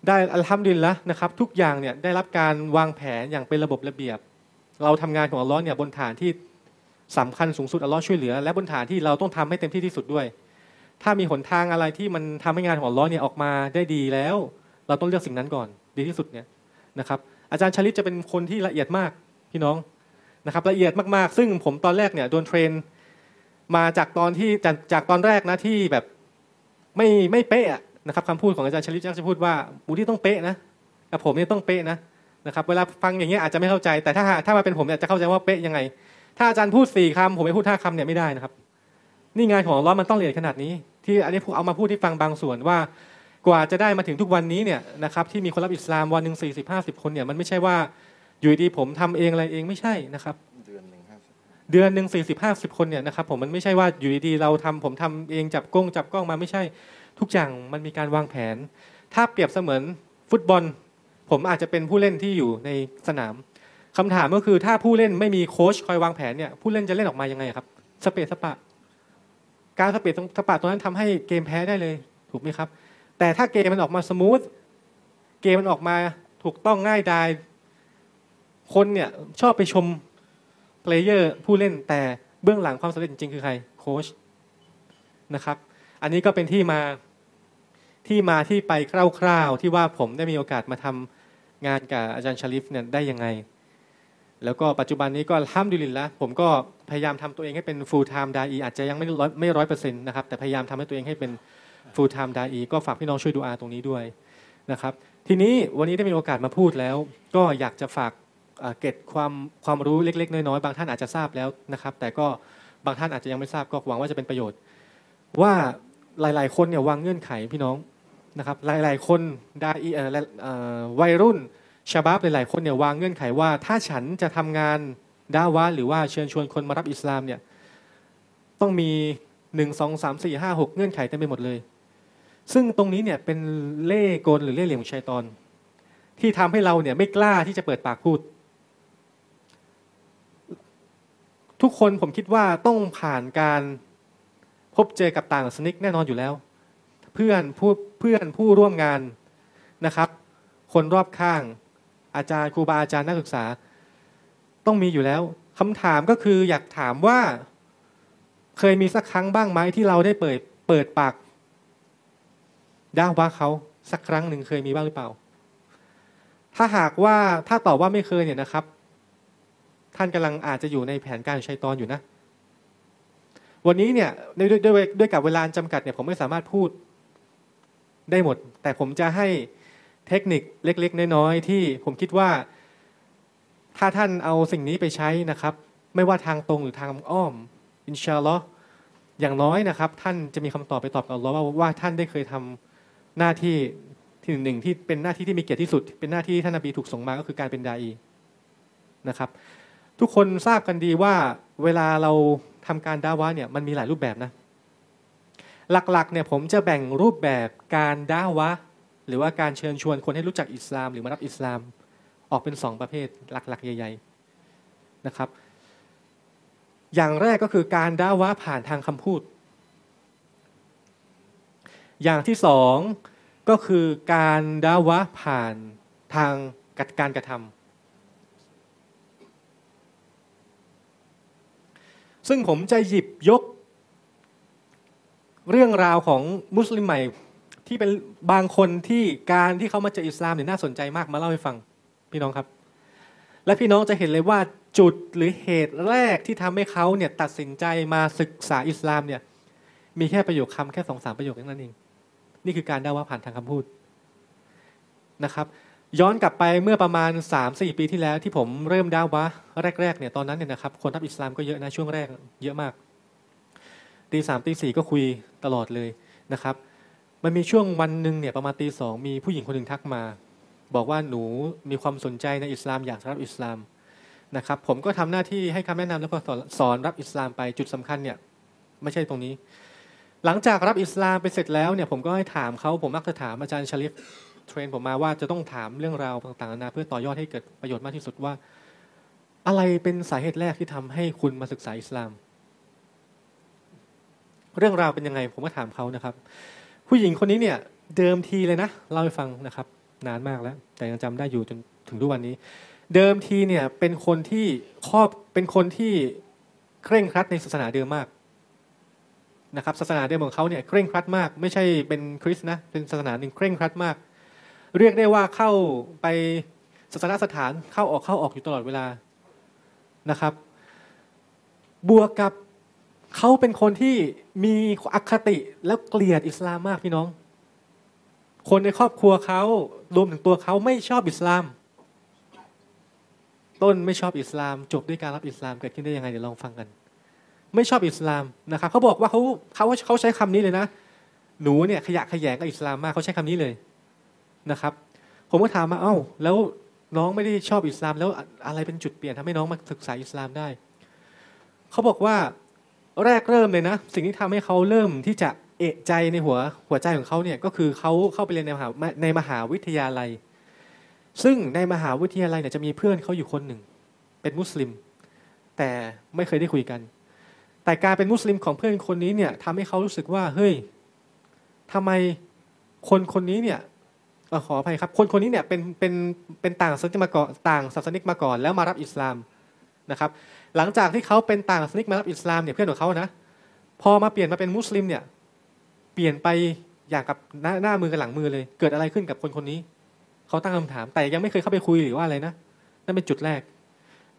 ได้อัลฮัมดุลิลละนะครับ ทุกอย่างเนี่ยได้รับการวางแผนอย่างเป็นระบบระเบียบ เราทำงานของอัลลอฮ์เนี่ยบนฐานที่สำคัญสูงสุดอัลลอฮ์ช่วยเหลือ และบนฐานที่เราต้องทำให้เต็มที่ที่สุดด้วย ถ้ามีหนทางอะไรที่มันทำให้งานของอัลลอฮ์เนี่ยออกมาได้ดีแล้ว เราต้องเลือกสิ่งนั้นก่อน ดีที่สุดเนี่ยนะครับ อาจารย์ชลิตจะเป็นคนที่ละเอียดมากพี่น้อง นะครับละเอียดมากๆ ซึ่งผมตอนแรกเนี่ยโดนเทรนมาจากตอนที่จากจากตอนแรกนะที่แบบไม่ไม่เป๊ะนะครับคำพูดของอาจารย์ชลิตจะพูดว่าบูที่ต้องเป๊ะนะกับผมเนี่ยต้องเป๊ะนะนะครับเวลาฟังอย่างเงี้ยอาจจะไม่เข้าใจแต่ถ้าถ้ามาเป็นผมเนี่ยจะเข้าใจว่าเป๊ะยังไง ถ้าอาจารย์พูดสี่คำผมไม่พูดห้าคำเนี่ยไม่ได้นะครับ นี่งานของอัลเลอฮ์มันต้องละเอียดขนาดนี้ ที่อันนี้ผมเอามาพูดที่ฟังบางส่วนว่ากว่าจะได้มาถึงทุกวันนี้เนี่ยนะครับที่มีคนรับอิสลามวันหนึ่งสี่สิบห้าสิบคนเนี่ยมันไม่ใช่ว่า อยู่ดีๆผมทำเองอะไรเองไม่ใช่นะครับ เดือนหนึ่งห้าสิบเดือนหนึ่งสี่สิบห้าสิบคนเนี่ยนะครับผมมันไม่ใช่ว่าอยู่ดีๆเราทำผมทำเองจับกล้องจับกล้องมาไม่ใช่ ทุกอย่างมันมีการวางแผน ถ้าเปรียบเสมือนฟุตบอล ผมอาจจะเป็นผู้เล่นที่อยู่ในสนามคำถามก็คือถ้าผู้เล่นไม่มีโค้ชคอยวางแผนเนี่ยผู้เล่นจะเล่นออกมายังไงครับสะเปะสะปะ การสะเปะสะปะตรงนั้นทำให้เกมแพ้ได้เลยถูกไหมครับ แต่ถ้าเกมมันออกมา smooth เกมมันออกมาถูกต้องง่ายดาย คนเนี่ยชอบไปชม player ผู้เล่นแต่เบื้องหลังความสำเร็จจริงๆคือใครโค้ชนะครับ อันนี้ก็เป็นที่มาที่มาที่ไปคร่าวๆที่ว่าผมได้มีโอกาสมาทำงานกับอาจารย์ชลิฟเนี่ยได้ยังไง แล้วก็ปัจจุบันนี้ก็ห้ามดุลินละผมก็พยายามทำตัวเองให้เป็น full time ดาอีอาจจะยังไม่ร้อยไม่ร้อยเปอร์เซ็นต์นะครับแต่พยายามทำให้ตัวเองให้เป็น full time ดาอีก็ฝากพี่น้องช่วยดูอาตรงนี้ด้วยนะครับ ทีนี้วันนี้ได้มีโอกาสมาพูดแล้ว ก็อยากจะฝาก เก็ดความความรู้เล็ก ๆ น้อยๆบางท่านอาจจะทราบแล้วนะครับ แต่ก็บางท่านอาจจะยังไม่ทราบก็หวังว่าจะเป็นประโยชน์ ว่าหลาย ๆ คนเนี่ยวางเงื่อนไขพี่น้องนะครับ หลาย ๆ คนดาอีเอเอวัยรุ่นชาบับหลาย ๆ คนเนี่ยวางเงื่อนไขว่า ถ้าฉันจะทำงานดาวะหรือว่าเชิญชวนคนมารับอิสลามเนี่ยต้องมีหนึ่งสองสามสี่ห้าหกเงื่อนไขเต็มไปหมดเลย ซึ่งตรงนี้เนี่ยเป็นเล่กลหรือเล่เหลี่ยมของชัยตอน ที่ทำให้เราเนี่ยไม่กล้าที่จะเปิดปากพูด ทุกคนผมคิดว่าต้องผ่านการพบเจอกับต่างศาสนิกแน่นอนอยู่แล้ว เพื่อนผู้เพื่อนผู้ร่วมงานนะครับ คนรอบข้างอาจารย์ครูบาอาจารย์นักศึกษา ต้องมีอยู่แล้วคำถามก็คืออยากถามว่า เคยมีสักครั้งบ้างไหมที่เราได้เปิดเปิดปากด่าว่าเขาสักครั้งหนึ่งเคยมีบ้างหรือเปล่า ถ้าหากว่าถ้าตอบว่าไม่เคยเนี่ยนะครับ ท่านกำลังอาจจะอยู่ในแผนการชัยตอนอยู่นะ วันนี้เนี่ยด้วยด้วยด้วยกับเวลาจำกัดเนี่ยผมไม่สามารถพูดได้หมด แต่ผมจะให้เทคนิคเล็ก ๆ น้อยๆที่ผมคิดว่า ถ้าท่านเอาสิ่งนี้ไปใช้นะครับ ไม่ว่าทางตรงหรือทางอ้อม อินชาอัลลอฮ์อย่างน้อยนะครับ ท่านจะมีคำตอบไปตอบกับอัลลอฮ์ว่าว่าท่านได้เคยทำหน้าที่ที่หนึ่งที่เป็นหน้าที่ที่มีเกียรติที่สุด เป็นหน้าที่ที่ท่านนบีถูกส่งมาก็คือการเป็นดาอีนะครับ ทุกคนทราบกันดีว่าเวลาเราทำการดาวะเนี่ยมันมีหลายรูปแบบนะ หลักๆเนี่ยผมจะแบ่งรูปแบบการดาวะ หรือว่าการเชิญชวนคนให้รู้จักอิสลาม หรือมารับอิสลามออกเป็นสองประเภทหลักๆ ใหญ่ ๆนะครับ อย่างแรกก็คือการดาวะผ่านทางคำพูด อย่างที่สองก็คือการดาวะผ่านทางการกระทำ ซึ่งผมจะหยิบยก เรื่องราวของมุสลิมใหม่ที่เป็นบางคนที่การที่เขามาเจออิสลามเนี่ยน่าสนใจมากมาเล่าให้ฟังพี่น้องครับ และพี่น้องจะเห็นเลยว่าจุดหรือเหตุแรกที่ทำให้เขาเนี่ยตัดสินใจมาศึกษาอิสลามเนี่ยมีแค่ประโยคคำแค่สองสามประโยคนั้นเองนี่คือการด่าว่าผ่านทางคำพูดนะครับ ย้อนกลับไปเมื่อประมาณ 3-4 ปีที่แล้วที่ผมเริ่มดาว่าแรกๆเนี่ยตอนนั้นเนี่ยนะครับคนรับอิสลามก็เยอะนะช่วงแรกเยอะมากตีสามตีสี่ก็คุยตลอดเลยนะครับ มันมีช่วงวันหนึ่งเนี่ยประมาณตีสองมีผู้หญิงคนหนึ่งทักมา บอกว่าหนูมีความสนใจในอิสลามอยากรับอิสลามนะครับ ผมก็ทำหน้าที่ให้คำแนะนำแล้วก็สอนรับอิสลามไปจุดสำคัญเนี่ยไม่ใช่ตรงนี้ หลังจากรับอิสลามไปเสร็จแล้วเนี่ยผมก็ให้ถามเขาผมมักจะถามอาจารย์ชลิฟ train ผมมาว่าจะต้องถามเรื่องราวต่างๆนานาเพื่อต่อยอดให้เกิดประโยชน์มากที่สุดว่า อะไรเป็นสาเหตุแรกที่ทำให้คุณมาศึกษาอิสลาม เรื่องราวเป็นยังไงผมก็ถามเขานะครับ ผู้หญิงคนนี้เนี่ยเดิมทีเลยนะเล่าให้ฟังนะครับ นานมากแล้ว แต่ยังจำได้อยู่จนถึงทุกวันนี้ เดิมทีเนี่ยเป็นคนที่ครอบเป็นคนที่เคร่งครัดในศาสนาเดิมมากนะครับศาสนาเดิมของเขาเนี่ยเคร่งครัดมาก ไม่ใช่เป็นคริสต์นะเป็นศาสนาหนึ่งเคร่งครัดมาก เรียกได้ว่าเข้าไปศาสนสถานเข้าออกเข้าออกอยู่ตลอดเวลานะครับ บวกกับเขาเป็นคนที่มีอคติแล้วเกลียดอิสลามมากพี่น้อง คนในครอบครัวเขารวมถึงตัวเขาไม่ชอบอิสลาม ต้นไม่ชอบอิสลาม จบด้วยการรับอิสลามเกิดขึ้นได้ยังไงเดี๋ยวลองฟังกัน ไม่ชอบอิสลามนะครับเขาบอกว่าเขาเขาเขาใช้คำนี้เลยนะ หนูเนี่ยขยะขยงกับอิสลามมากเขาใช้คำนี้เลย นะครับ ผมก็ถามมาเอ้า แล้วน้องไม่ได้ชอบอิสลาม แล้วอะไรเป็นจุดเปลี่ยนทำให้น้องมาศึกษาอิสลามได้ เขาบอกว่าแรกเริ่มเลยนะ สิ่งที่ทำให้เขาเริ่มที่จะเอะใจในหัวหัวใจของเขาเนี่ยก็คือเขาเข้าไปเรียนในมหาในมหาวิทยาลัย ซึ่งในมหาวิทยาลัยเนี่ยจะมีเพื่อนเขาอยู่คนหนึ่ง เป็นมุสลิม แต่ไม่เคยได้คุยกัน แต่การเป็นมุสลิมของเพื่อนคนนี้เนี่ยทำให้เขารู้สึกว่าเฮ้ยทำไมคนคนนี้เนี่ย ขออภัยครับ คนคนนี้เนี่ยเป็นเป็นเป็นต่างศาสนิกมาก่อนต่างศาสนิกมาก่อน แล้วมารับอิสลามนะครับ หลังจากที่เขาเป็นต่างศาสนิกมารับอิสลามเนี่ยเพื่อนของเขานะพอมาเปลี่ยนมาเป็นมุสลิมเนี่ยเปลี่ยนไปอย่างกับหน้าหน้ามือกับหลังมือเลย เกิดอะไรขึ้นกับคนคนนี้เขาตั้งคำถาม แต่ยังไม่เคยเข้าไปคุยหรือว่าอะไรนะนั่นเป็นจุดแรก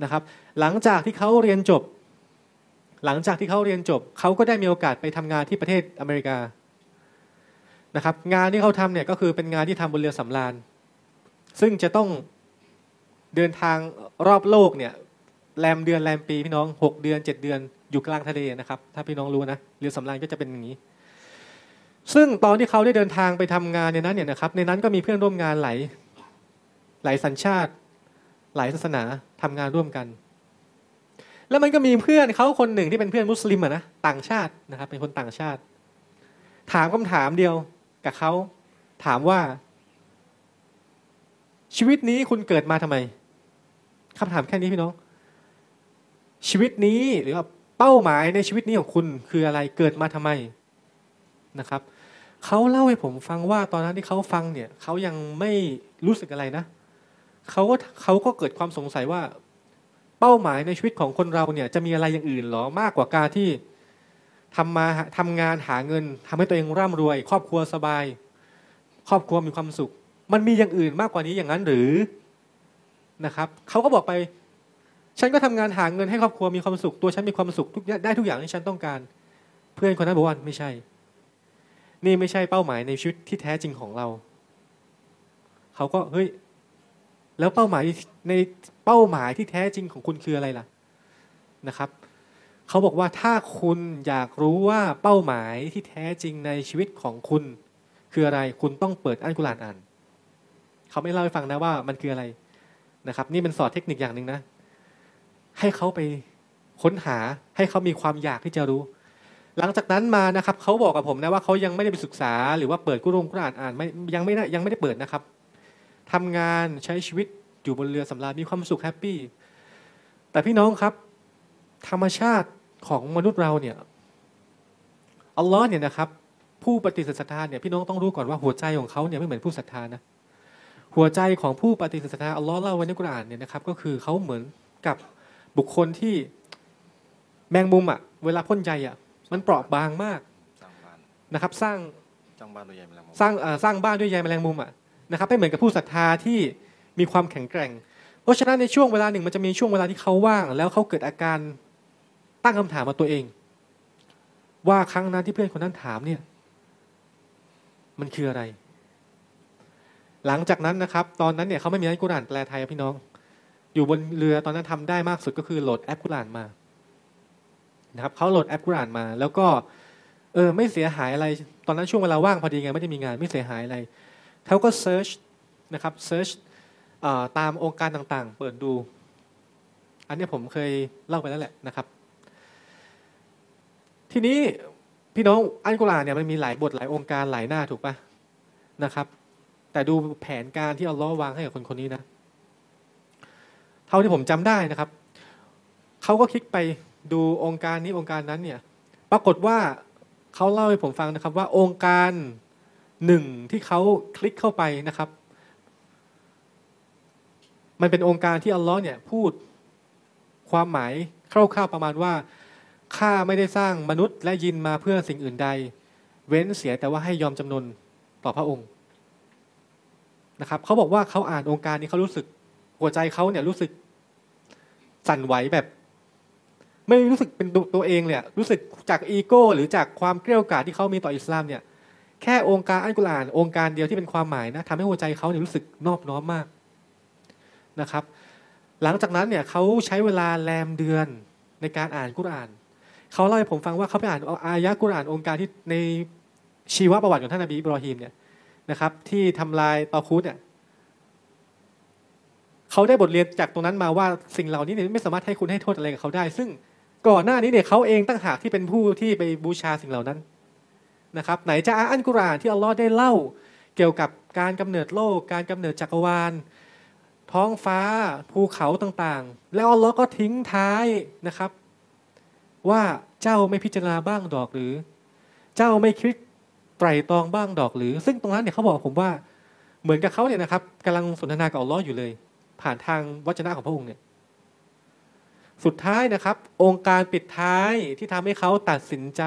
นะครับ หลังจากที่เขาเรียนจบ หลังจากที่เขาเรียนจบเขาก็ได้มีโอกาสไปทำงานที่ประเทศอเมริกา นะครับงานที่เขาทำเนี่ยก็คือเป็นงานที่ทำบนเรือสำราญ ซึ่งจะต้องเดินทางรอบโลกเนี่ยแรมเดือนแรมปีพี่น้องหกเดือนเจ็ดเดือนอยู่กลางทะเลนะครับ ถ้าพี่น้องรู้นะเรือสำราญก็จะเป็นอย่างนี้ ซึ่งตอนที่เขาได้เดินทางไปทำงานในนั้นเนี่ยนะครับ ในนั้นก็มีเพื่อนร่วมงานหลายหลายสัญชาติ หลายศาสนาทำงานร่วมกัน แล้วมันก็มีเพื่อนเขาคนหนึ่งที่เป็นเพื่อนมุสลิมอะนะต่างชาตินะครับ เป็นคนต่างชาติ ถามคำถามเดียว กับเขาถามว่า ชีวิตนี้คุณเกิดมาทำไมคำถามแค่นี้พี่น้อง ชีวิตนี้หรือว่าเป้าหมายในชีวิตนี้ของคุณคืออะไรเกิดมาทำไมนะครับเขาเล่าให้ผมฟังว่าตอนนั้นที่เขาฟังเนี่ยเขายังไม่รู้สึกอะไรนะเขาก็เขาก็เกิดความสงสัยว่า เป้าหมายในชีวิตของคนเราเนี่ย จะมีอะไรอย่างอื่นหรอมากกว่าการที่ ทำมาทำงานหาเงินทำให้ตัวเองร่ำรวย ครอบครัวสบาย ครอบครัวมีความสุข มันมีอย่างอื่นมากกว่านี้อย่างนั้นหรือนะครับเขาก็บอกไป ฉันก็ทำงานหาเงินให้ครอบครัวมีความสุข ตัวฉันมีความสุขทุกได้ทุกอย่างที่ฉันต้องการ เพื่อนคนนั้นบอกว่าไม่ใช่ นี่ไม่ใช่เป้าหมายในชีวิตที่แท้จริงของเราเขาก็เฮ้ยแล้วเป้าหมายในเป้าหมายที่แท้จริงของคุณคืออะไรล่ะนะครับ เขาบอกว่าถ้าคุณอยากรู้ว่าเป้าหมายที่แท้จริงในชีวิตของคุณ คืออะไรคุณต้องเปิดอัลกุรอานอ่านเขาไม่เล่าให้ฟังนะว่ามันคืออะไรนะครับ นี่เป็นสอนเทคนิคอย่างหนึ่งนะ ให้เขาไปค้นหาให้เขามีความอยากที่จะรู้ หลังจากนั้นมานะครับเขาบอกกับผมนะว่าเขายังไม่ได้ไปศึกษา หรือว่าเปิดกุรงกุรอานอ่านไม่ยังไม่ได้ยังไม่ได้เปิดนะครับทำงานใช้ชีวิตอยู่บนเรือสำราญมีความสุขแฮปปี้แต่พี่น้องครับ ธรรมชาติของมนุษย์เราเนี่ยอัลลอฮ์เนี่ยนะครับ ผู้ปฏิเสธศรัทธาเนี่ยพี่น้องต้องรู้ก่อนว่าหัวใจของเขาเนี่ยไม่เหมือนผู้ศรัทธานะหัวใจของผู้ปฏิเสธศรัทธาอัลลอฮ์เล่าไว้ในกุรอานเนี่ยนะครับ ก็คือเขาเหมือนกับบุคคลที่แมงมุมอะเวลาพ่นใจอะ มันเปราะบางมากนะครับ สร้างสร้างบ้านด้วยใยแมลงมุมสร้างสร้างบ้านด้วยใยแมลงมุมอะนะครับไม่เหมือนกับผู้ศรัทธาที่มีความแข็งแกร่ง เพราะฉะนั้นในช่วงเวลาหนึ่งมันจะมีช่วงเวลาที่เขาว่าง แล้วเขาเกิดอาการ ตั้งคำถามมาตัวเอง ว่าครั้งนั้นที่เพื่อนคนนั้นถามเนี่ย มันคืออะไร หลังจากนั้นนะครับ ตอนนั้นเนี่ยเขาไม่มีอัลกุรอานแปลไทยพี่น้อง อยู่บนเรือตอนนั้นทำได้มากสุดก็คือโหลดแอปกุรอานมานะครับเขาโหลดแอปกุรอานมา แล้วก็เออไม่เสียหายอะไร ตอนนั้นช่วงเวลาว่างพอดีไงไม่ได้มีงานไม่เสียหายอะไรเขาก็ search นะครับ search ตามโองการต่างๆ เปิดดู อันนี้ผมเคยเล่าไปแล้วแหละนะครับ ทีนี้พี่น้องอันกุรอาเนี่ยมันมีหลายบทหลายองค์การหลายหน้าถูกปะนะครับ แต่ดูแผนการที่เอัลลอวางให้กับคนคนนี้นะ เท่าที่ผมจำได้นะครับเขาก็คลิกไปดูองค์การนี้องค์การนั้นเนี่ย ปรากฏว่าเขาเล่าให้ผมฟังนะครับว่าองค์การหนึ่งที่เขาคลิกเข้าไปนะครับ มันเป็นองค์การที่อัลลอฮ์เนี่ยพูดความหมายคร่าวๆประมาณว่า ข้าไม่ได้สร้างมนุษย์และยินมาเพื่อสิ่งอื่นใด เว้นเสียแต่ว่าให้ยอมจำนนต่อพระองค์นะครับเขาบอกว่าเขาอ่านองค์การนี้เขารู้สึกหัวใจเขาเนี่ยรู้สึกสั่นไหวแบบ ไม่รู้สึกเป็นตัวเองเลยรู้สึกจากอีโก้ หรือจากความเกลียวกาดที่เขามีต่ออิสลามเนี่ย แค่องค์การอัลกุรอาน องค์การเดียวที่เป็นความหมายนะทำให้หัวใจเขาเนี่ยรู้สึกนอบน้อมมากนะครับ หลังจากนั้นเนี่ยเขาใช้เวลาแรมเดือนในการอ่านกุรอาน เขาเล่าให้ผมฟังว่าเขาไปอ่านอายะกุรอานองค์การที่ในชีวประวัติของท่านนบีอิบรอฮิมเนี่ยนะครับ ที่ทำลายตอคูดเนี่ยเขาได้บทเรียนจากตรงนั้นมาว่าสิ่งเหล่านี้เนี่ยไม่สามารถให้คุณให้โทษอะไรกับเขาได้ ซึ่งก่อนหน้านี้เนี่ยเขาเองตั้งหากที่เป็นผู้ที่ไปบูชาสิ่งเหล่านั้นนะครับ ไหนจะอ่านกุรอานที่อัลลอฮ์ได้เล่าเกี่ยวกับการกำเนิดโลก การกำเนิดจักรวาล ท้องฟ้าภูเขาต่างๆ แล้วอัลลอฮ์ก็ทิ้งท้ายนะครับ ว่าเจ้าไม่พิจารณาบ้างดอกหรือ เจ้าไม่คิดไตรตรองบ้างดอกหรือ ซึ่งตรงนั้นเนี่ยเขาบอกผมว่าเหมือนกับเขาเนี่ยนะครับกำลังสนทนากับอัลลอฮ์อยู่เลย ผ่านทางวจนะของพระองค์เนี่ย สุดท้ายนะครับ องค์การปิดท้ายที่ทำให้เขาตัดสินใจ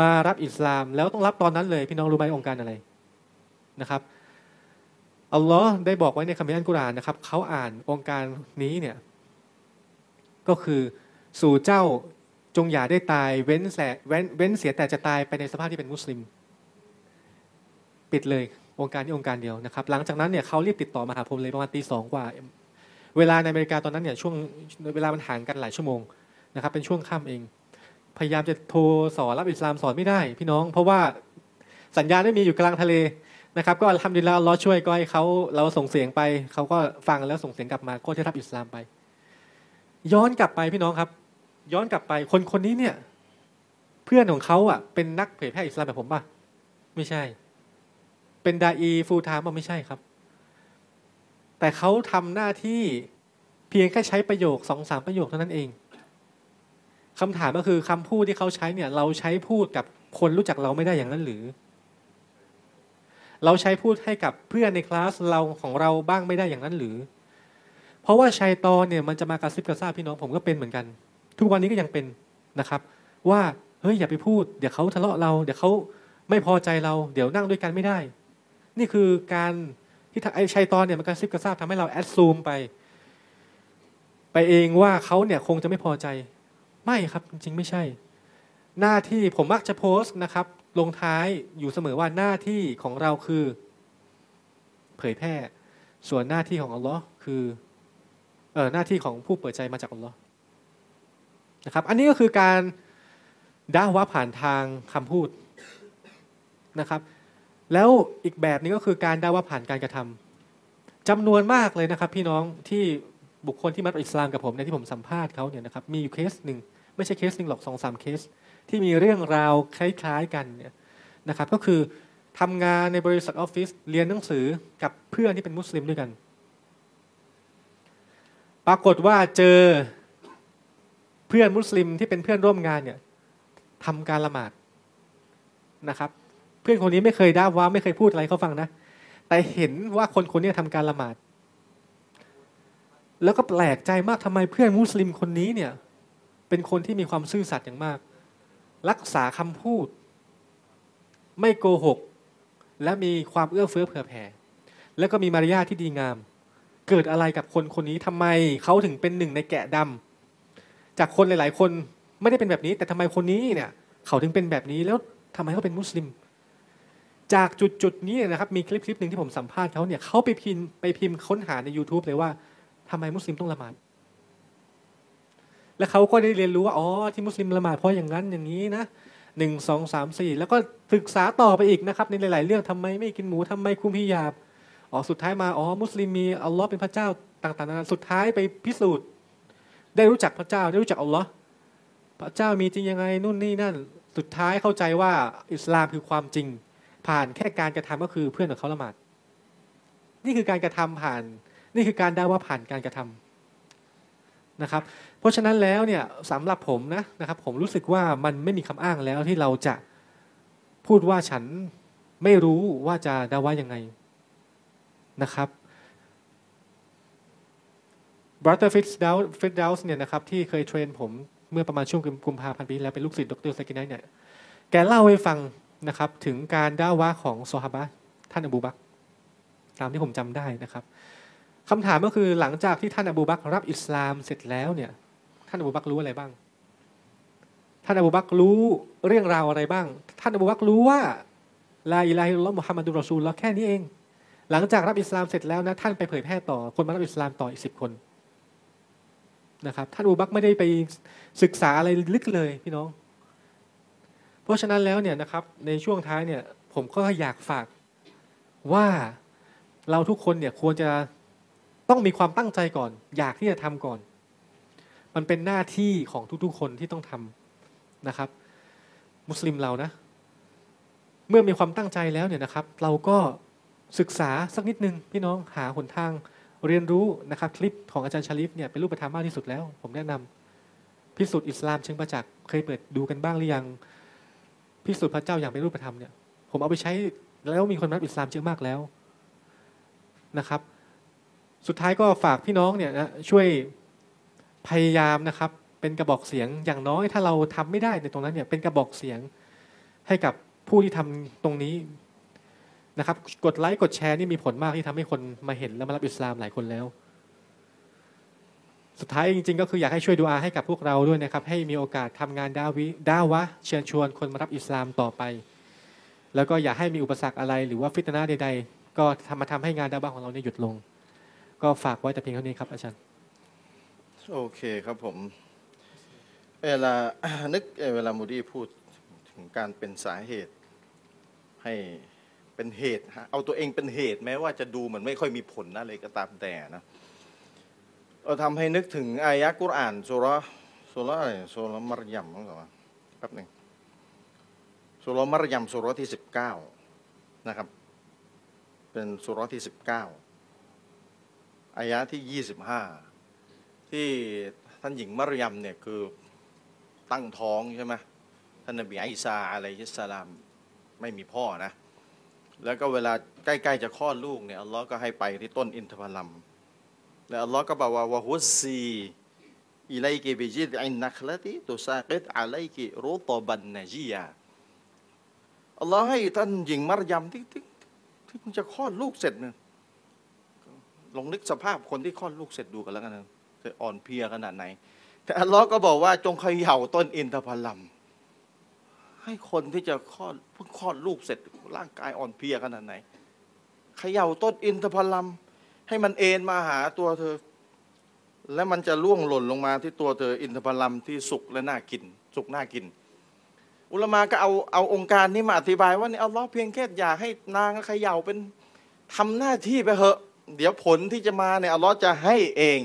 มารับอิสลาม แล้วต้องรับตอนนั้นเลย พี่น้องรู้ไหมองค์การอะไรนะครับอัลลอฮ์ได้บอกไว้ในคัมภีร์อัลกุรอานนะครับเขาอ่านองค์การนี้เนี่ย ก็คือสู่เจ้า จงอย่าได้ตายเว้นแสเว้นเว้นเสียแต่จะตายไปในสภาพที่เป็นมุสลิม ปิดเลยองค์การที่องค์การเดียวนะครับ หลังจากนั้นเนี่ยเขารีบติดต่อมาหาผมเลยประมาณตีสองกว่า เวลาในอเมริกาตอนนั้นเนี่ยช่วงเวลามันห่างกันหลายชั่วโมงนะครับ เป็นช่วงค่ำเอง พยายามจะโทรสอนรับอิสลามสอนไม่ได้ พี่น้อง เพราะว่าสัญญาณไม่มีอยู่กลางทะเลนะครับก็ทำดีแล้วล้อช่วยก็ให้เขาเราส่งเสียงไปเขาก็ฟังแล้วส่งเสียงกลับมาก็จะรับอิสลามไป ย้อนกลับไปพี่น้องครับ ย้อนกลับไปคนคนนี้เนี่ย เพื่อนของเขาอะ เป็นนักเผยแพร่อิสลามแบบผมป่ะ ไม่ใช่ เป็นดาอีฟูลไทม์ป่ะไม่ใช่ครับ แต่เขาทำหน้าที่เพียงแค่ใช้ประโยคสองสามประโยคเท่านั้นเองคำถามก็คือคำพูดที่เขาใช้เนี่ย เราใช้พูดกับคนรู้จักเราไม่ได้อย่างนั้นหรือ เราใช้พูดให้กับเพื่อนในคลาสเราของเราบ้างไม่ได้อย่างนั้นหรือ เพราะว่าชัยตอนเนี่ยมันจะมากระซิบกระซาบพี่น้องผมก็เป็นเหมือนกัน ทุกวันนี้ก็ยังเป็นนะครับ ว่าเฮ้ยอย่าไปพูด เดี๋ยวเขาทะเลาะเรา เดี๋ยวเขาไม่พอใจเรา เดี๋ยวนั่งด้วยกันไม่ได้ นี่คือการที่ไอ้ชัยตอนเนี่ยมันกระซิบกระซาบทำให้เราแอดซูมไป ไปเองว่าเขาเนี่ยคงจะไม่พอใจ ไม่ครับจริงไม่ใช่ หน้าที่ผมมักจะโพสต์นะครับ ลงท้ายอยู่เสมอว่าหน้าที่ของเราคือ เผยแพร่ ส่วนหน้าที่ของอัลลอฮ์คือเออหน้าที่ของผู้เปิดใจมาจากอัลลอฮ์ นะครับ อันนี้ก็คือการด่าวะผ่านทางคำพูดนะครับ แล้วอีกแบบนี้ก็คือการด่าวะผ่านการกระทำจำนวนมากเลยนะครับ พี่น้องที่บุคคลที่มาอิสลามกับผมในที่ผมสัมภาษณ์เขาเนี่ยนะครับมีอยู่เคสหนึ่งไม่ใช่เคสหนึ่งหรอกสองสามเคส ที่มีเรื่องราวคล้าย ๆกันเนี่ยนะครับก็คือทำงานในบริษัทออฟฟิศเรียนหนังสือกับเพื่อนที่เป็นมุสลิมด้วยกัน ปรากฏว่าเจอ เพื่อนมุสลิมที่เป็นเพื่อนร่วมงานเนี่ยทำการละหมาดนะครับ เพื่อนคนนี้ไม่เคยด่าว่าไม่เคยพูดอะไรเขาฟังนะ แต่เห็นว่าคนคนนี้ทำการละหมาด แล้วก็แปลกใจมากทำไมเพื่อนมุสลิมคนนี้เนี่ย เป็นคนที่มีความซื่อสัตย์อย่างมาก รักษาคำพูด ไม่โกหก และมีความเอื้อเฟื้อเผื่อแผ่แล้วก็มีมารยาทที่ดีงาม เกิดอะไรกับคนคนนี้ทำไมเขาถึงเป็นหนึ่งในแกะดำ จากคนหลาย ๆ คนไม่ได้เป็นแบบนี้ แต่ทำไมคนนี้เนี่ย เขาถึงเป็นแบบนี้แล้วทำไมเขาเป็นมุสลิม จากจุดจุดๆนี้นะครับ มีคลิปคลิปหนึ่งที่ผมสัมภาษณ์เขาเนี่ยเขาไปพิมพ์ไปพิมพ์ค้นหาใน YouTube เลยว่าทำไมมุสลิมต้องละหมาดแล้วเขาก็ได้เรียนรู้ว่าอ๋อที่มุสลิมละหมาดเพราะอย่างนั้นอย่างนี้นะหนึ่งสองสามสี่แล้วก็ศึกษาต่อไปอีกนะครับ ในหลาย ๆ เรื่องทำไมไม่กินหมูทำไมคุมพิยาบอ๋อสุดท้ายมาอ๋อมุสลิมมีอัลลอฮ์เป็นพระเจ้าต่าง ๆ นานาสุดท้ายไปพิสูจน์ ได้รู้จักพระเจ้าได้รู้จักอัลลอฮ์พระเจ้ามีจริงยังไงนู่นนี่นั่นสุดท้ายเข้าใจว่าอิสลามคือความจริง ผ่านแค่การกระทำก็คือเพื่อนของเขาละหมาดนี่คือการกระทำผ่าน นี่คือการได้ว่าผ่านการกระทำนะครับ เพราะฉะนั้นแล้วเนี่ยสำหรับผมนะนะครับ ผมรู้สึกว่ามันไม่มีคำอ้างแล้วที่เราจะพูดว่าฉันไม่รู้ว่าจะดาวะห์ยังไงนะครับ brother ฟิรเดาส์ฟิรเดาส์เนี่ยนะครับที่เคย train ผมเมื่อประมาณช่วงกุมภาพันธ์ปีแล้วเป็นลูกศิษย์ดร.ซากิรไนค์เนี่ยแกเล่าให้ฟังนะครับถึงการดาวะห์ของซอฮาบะฮ์ท่านอบูบักตามที่ผมจำได้นะครับคำถามก็คือหลังจากที่ท่านอบูบักรับอิสลามเสร็จแล้วเนี่ยท่านอบูบักรู้อะไรบ้าง ท่านอบูบักรู้เรื่องราวอะไรบ้าง ท่านอบูบักรู้ว่าลาอิลาฮิลลอฮ์มุฮัมมัดุลรอซูลแล้วแค่นี้เอง หลังจากรับอิสลามเสร็จแล้วนะท่านไปเผยแพร่ต่อคนมารับอิสลามต่ออีกสิบคน นะครับท่านอูบักไม่ได้ไปศึกษาอะไรลึกเลยพี่น้อง เพราะฉะนั้นแล้วเนี่ยนะครับในช่วงท้ายเนี่ยผมก็อยากฝากว่าเราทุกคนเนี่ยควรจะต้องมีความตั้งใจก่อน อยากที่จะทำก่อน มันเป็นหน้าที่ของทุกๆ คนที่ต้องทำนะครับ มุสลิมเรานะ เมื่อมีความตั้งใจแล้วเนี่ยนะครับ เราก็ศึกษาสักนิดนึงพี่น้องหาหนทาง เรียนรู้นะครับคลิปของอาจารย์ชาลิฟเนี่ยเป็นรูปธรรมมากที่สุดแล้ว ผมแนะนำพิสูจน์อิสลามเชิงประจักษ์เคยเปิดดูกันบ้างหรือยังพิสูจน์พระเจ้าอย่างเป็นรูปธรรมเนี่ยผมเอาไปใช้แล้วมีคนรับอิสลามเยอะมากแล้วนะครับ สุดท้ายก็ฝากพี่น้องเนี่ยนะช่วยพยายามนะครับ เป็นกระบอกเสียงอย่างน้อยถ้าเราทำไม่ได้ในตรงนั้นเนี่ยเป็นกระบอกเสียงให้กับผู้ที่ทำตรงนี้ นะครับกดไลค์กดแชร์นี่มีผลมากที่ทำให้คนมาเห็นและมารับอิสลามหลายคนแล้ว สุดท้ายจริง ๆ ก็คืออยากให้ช่วยดูอาให้กับพวกเราด้วยนะครับ ให้มีโอกาสทำงานดาวิดาวะเชิญชวนคนมารับอิสลามต่อไป แล้วก็อย่าให้มีอุปสรรคอะไรหรือว่าฟิตนาใด ๆ ก็ทำมาทำให้งานดาวะของเราเนี่ยหยุดลง ก็ฝากไว้แต่เพียงเท่านี้ครับอาจารย์โอเคครับผมเวลานึกเอ่อเวลามูดี้พูดถึงการเป็นสาเหตุให้ เป็นเหตุฮะเอาตัวเองเป็นเหตุแม้ว่าจะดูเหมือนไม่ค่อยมีผลอะไรก็ตามแต่นะเราทำให้นึกถึงอายะกุรอานสุราะห์สุราอะไรสุรามารยมมั้งเหรอวะแป๊บหนึ่งสุรามารยมสุราที่สิบเก้านะครับ เป็นสุราที่สิบเก้าอายะที่ยี่สิบห้าที่ท่านหญิงมารยมเนี่ยคือตั้งท้องใช่ไหมท่านนบีอิสาอะลัยฮิสสลามไม่มีพ่อนะ แล้วก็เวลาใกล้ๆจะคลอดลูกเนี่ยอัลลอฮ์ก็ให้ไปที่ต้นอินทผลัม แล้วอัลลอฮ์ก็บอกว่าวะฮุสซีอิไลกิบิจิดอินนัคลติตุซากิดอะไลกิรุตบันนจียาอัลลอฮ์ให้ท่านหญิงมารยมที่ที่ที่เพิ่งจะคลอดลูกเสร็จเนี่ยลองนึกสภาพคนที่คลอดลูกเสร็จดูกันแล้วกันนะจะอ่อนเพลียขนาดไหน แต่อัลลอฮ์ก็บอกว่าจงเขย่าต้นอินทผลัม ให้คนที่จะคลอดเพิ่งคลอดลูกเสร็จร่างกายอ่อนเพลียขนาดไหนเขย่าต้นอินทผลัมให้มันเอ็นมาหาตัวเธอ และมันจะล่วงหล่นลงมาที่ตัวเธออินทผลัมที่สุกและน่ากิน สุกน่ากิน อุลมาก็เอาเอาองค์การนี้มาอธิบายว่านี่เอัลลอเพียงแค่อยากให้นางเขย่าเป็นทำหน้าที่ไปเหอะ เดี๋ยวผลที่จะมาเนี่ยอัลลอฮ์จะให้เอง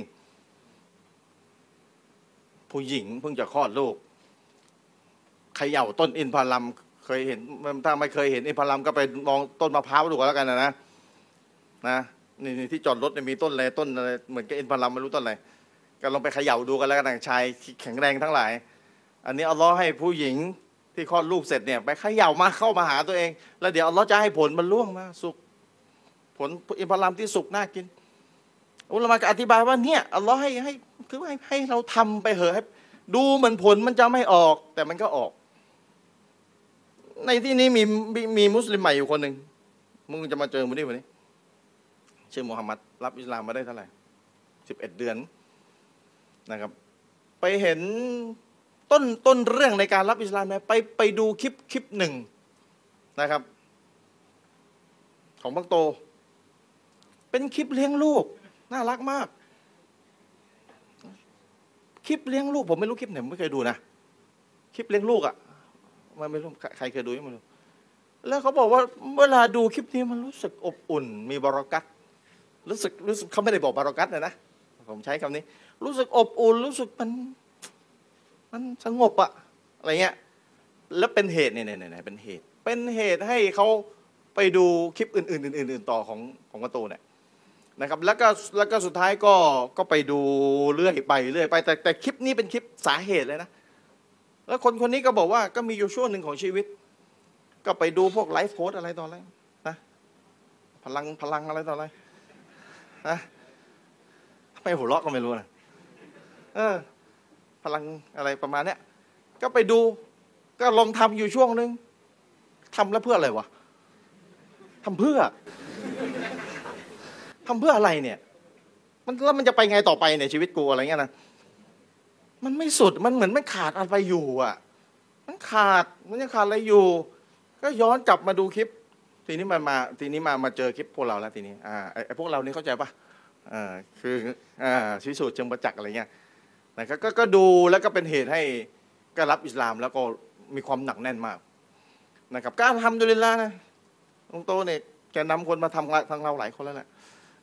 ผู้หญิงเพิ่งจะคลอดลูก ขย่าต้นอินทผลัมเคยเห็นถ้าไม่เคยเห็นอินทผลัมก็ไปมองต้นมะพร้าวดูก็แล้วกันนะนะนะนี่ที่จอดรถเนี่ยมีต้นอะไรต้นอะไรเหมือนกับอินทผลัมไม่รู้ต้นอะไรก็ลองไปเขย่าดูกันแล้วกันชายแข็งแรงทั้งหลาย อันนี้อัลลอฮ์ให้ผู้หญิงที่คลอดลูกเสร็จเนี่ย ไปเขย่ามาเข้ามาหาตัวเอง แล้วเดี๋ยวอัลลอฮ์จะให้ผลมันล่วงมาสุกผลอินทผลัมที่สุกน่ากินอุลามะก็อธิบายว่าเนี่ยอัลลอฮ์ให้ให้คือให้ให้เราทำไปเหอะให้ดูเหมือนผลมันจะไม่ออก แต่มันก็ออก ในที่นี้มีมีมีมุสลิมใหม่อยู่คนหนึ่งมึงจะมาเจอมึงนี่วันนี้ ชื่อมูฮัมหมัดรับอิสลามมาได้เท่าไหร่สิบเอ็ดเดือนนะครับ ไปเห็นต้นต้นเรื่องในการรับอิสลามเนี่ยไปไปดูคลิปคลิปหนึ่งนะครับ ของบังโต เป็นคลิปเลี้ยงลูก น่ารักมาก คลิปเลี้ยงลูก ผมไม่รู้คลิปไหนผมไม่เคยดูนะ คลิปเลี้ยงลูกอะ่ะ มันไม่รู้ใครเคยดูยังไม่รู้แล้วเขาบอกว่าเวลาดูคลิปนี้มันรู้สึกอบอุ่น มีบารักัตรู้สึกรู้สึกเขาไม่ได้บอกบารักัตนะนะผมใช้คำนี้ รู้สึกอบอุ่นรู้สึกมัน มันสงบอะอะไรเงี้ยแล้วเป็นเหตุเนี่ยเนี่ยเป็นเหตุ เป็นเหตุให้เขาไปดูคลิปอื่น ๆ อื่นๆอื่นต่อของของกระตูนเนี่ยนะครับแล้วก็แล้วก็สุดท้ายก็ก็ไปดูเรื่อยไปเรื่อยไปแต่แต่คลิปนี้เป็นคลิปสาเหตุเลยนะ แล้วคนคนนี้ก็บอกว่าก็มีอยู่ช่วงหนึ่งของชีวิต ก็ไปดูพวกไลฟ์โค้ดอะไรต่ออะไรนะพลังพลังอะไรต่ออะไรนะทำไมหัวเราะก็ไม่รู้นะเออ พลังอะไรประมาณเนี้ยก็ไปดู ก็ลองทำอยู่ช่วงหนึ่งทำแล้วเพื่ออะไรวะทำเพื่อทำเพื่ออะไรเนี่ย มันแล้วมันจะไปไงต่อไปเนี่ยชีวิตกูอะไรเงี้ยนะ มันไม่สุดมันเหมือนมันขาดอะไรอยู่อะ มันขาดมันยังขาดอะไรอยู่ ก็ย้อนกลับมาดูคลิป ทีนี้มันมาทีนี้มามาเจอคลิปพวกเราแล้วทีนี้อ่าไอ้ไอพวกเรานี่เข้าใจปะอ่าคืออ่าชิสูจน์เชิงประจักษ์อะไรเงี้ยนะครับก็ก็ดูแล้วก็เป็นเหตุให้ก็รับอิสลามแล้วก็มีความหนักแน่นมากนะครับการทำดุลิลละนะลุงโตเนี่ยแกนำคนมาทำทางเราหลายคนแล้วแหละ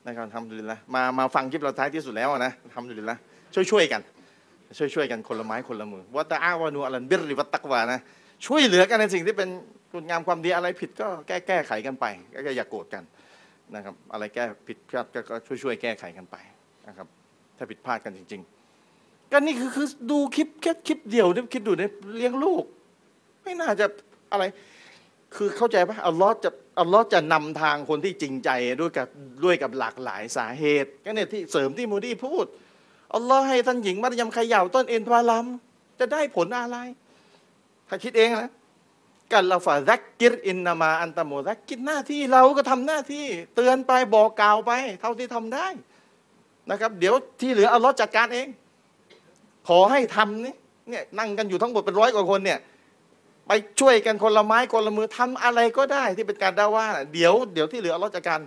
นะครับทำดุลิลละมามาฟังคลิปเราท้ายที่สุดแล้วนะทำดุลิลละช่วยช่วยๆกัน ช่วยๆกันคนละไม้คนละมือว่าตาอาวานูอัลันบิริวัตตักวานะช่วยเหลือกันในสิ่งที่เป็นคุณงามความดีอะไรผิดก็แก้แก้ไขกันไป ก็อย่าโกรธกันนะครับ อะไรแก้ผิดพลาดก็ช่วยช่วยๆแก้ไขกันไปนะครับ ถ้าผิดพลาดกันจริง ๆ ก็นี่คือคือดูคลิปแค่คลิปเดียวเนี่ยคิดดูเนี่ยเลี้ยงลูก ไม่น่าจะอะไร คือเข้าใจปะอัลลอฮ์จะอัลลอฮ์จะนำทางคนที่จริงใจด้วยกับด้วยกับหลากหลายสาเหตุ ก็เนี่ยที่เสริมที่มูดี้พูด อัลลอฮ์ให้ท่านหญิงมัรยัมเขย่าต้นเอ็นทวาลัม จะได้ผลอะไร ถ้าคิดเองนะกันเราفذكر إنما أنت مذكرหน้าที่เราก็ทำหน้าที่ เตือนไปบอกกล่าวไป เท่าที่ทำได้นะครับ เดี๋ยวที่เหลืออัลลอฮ์จัดการเอง ขอให้ทำนี่เนี่ยนั่งกันอยู่ทั้งหมดเป็นร้อยกว่าคนเนี่ยไปช่วยกันคนละไม้คนละมือทำอะไรก็ได้ที่เป็นการด่าว่า เดี๋ยวเดี๋ยวที่เหลืออัลเลอฮ์จัดการ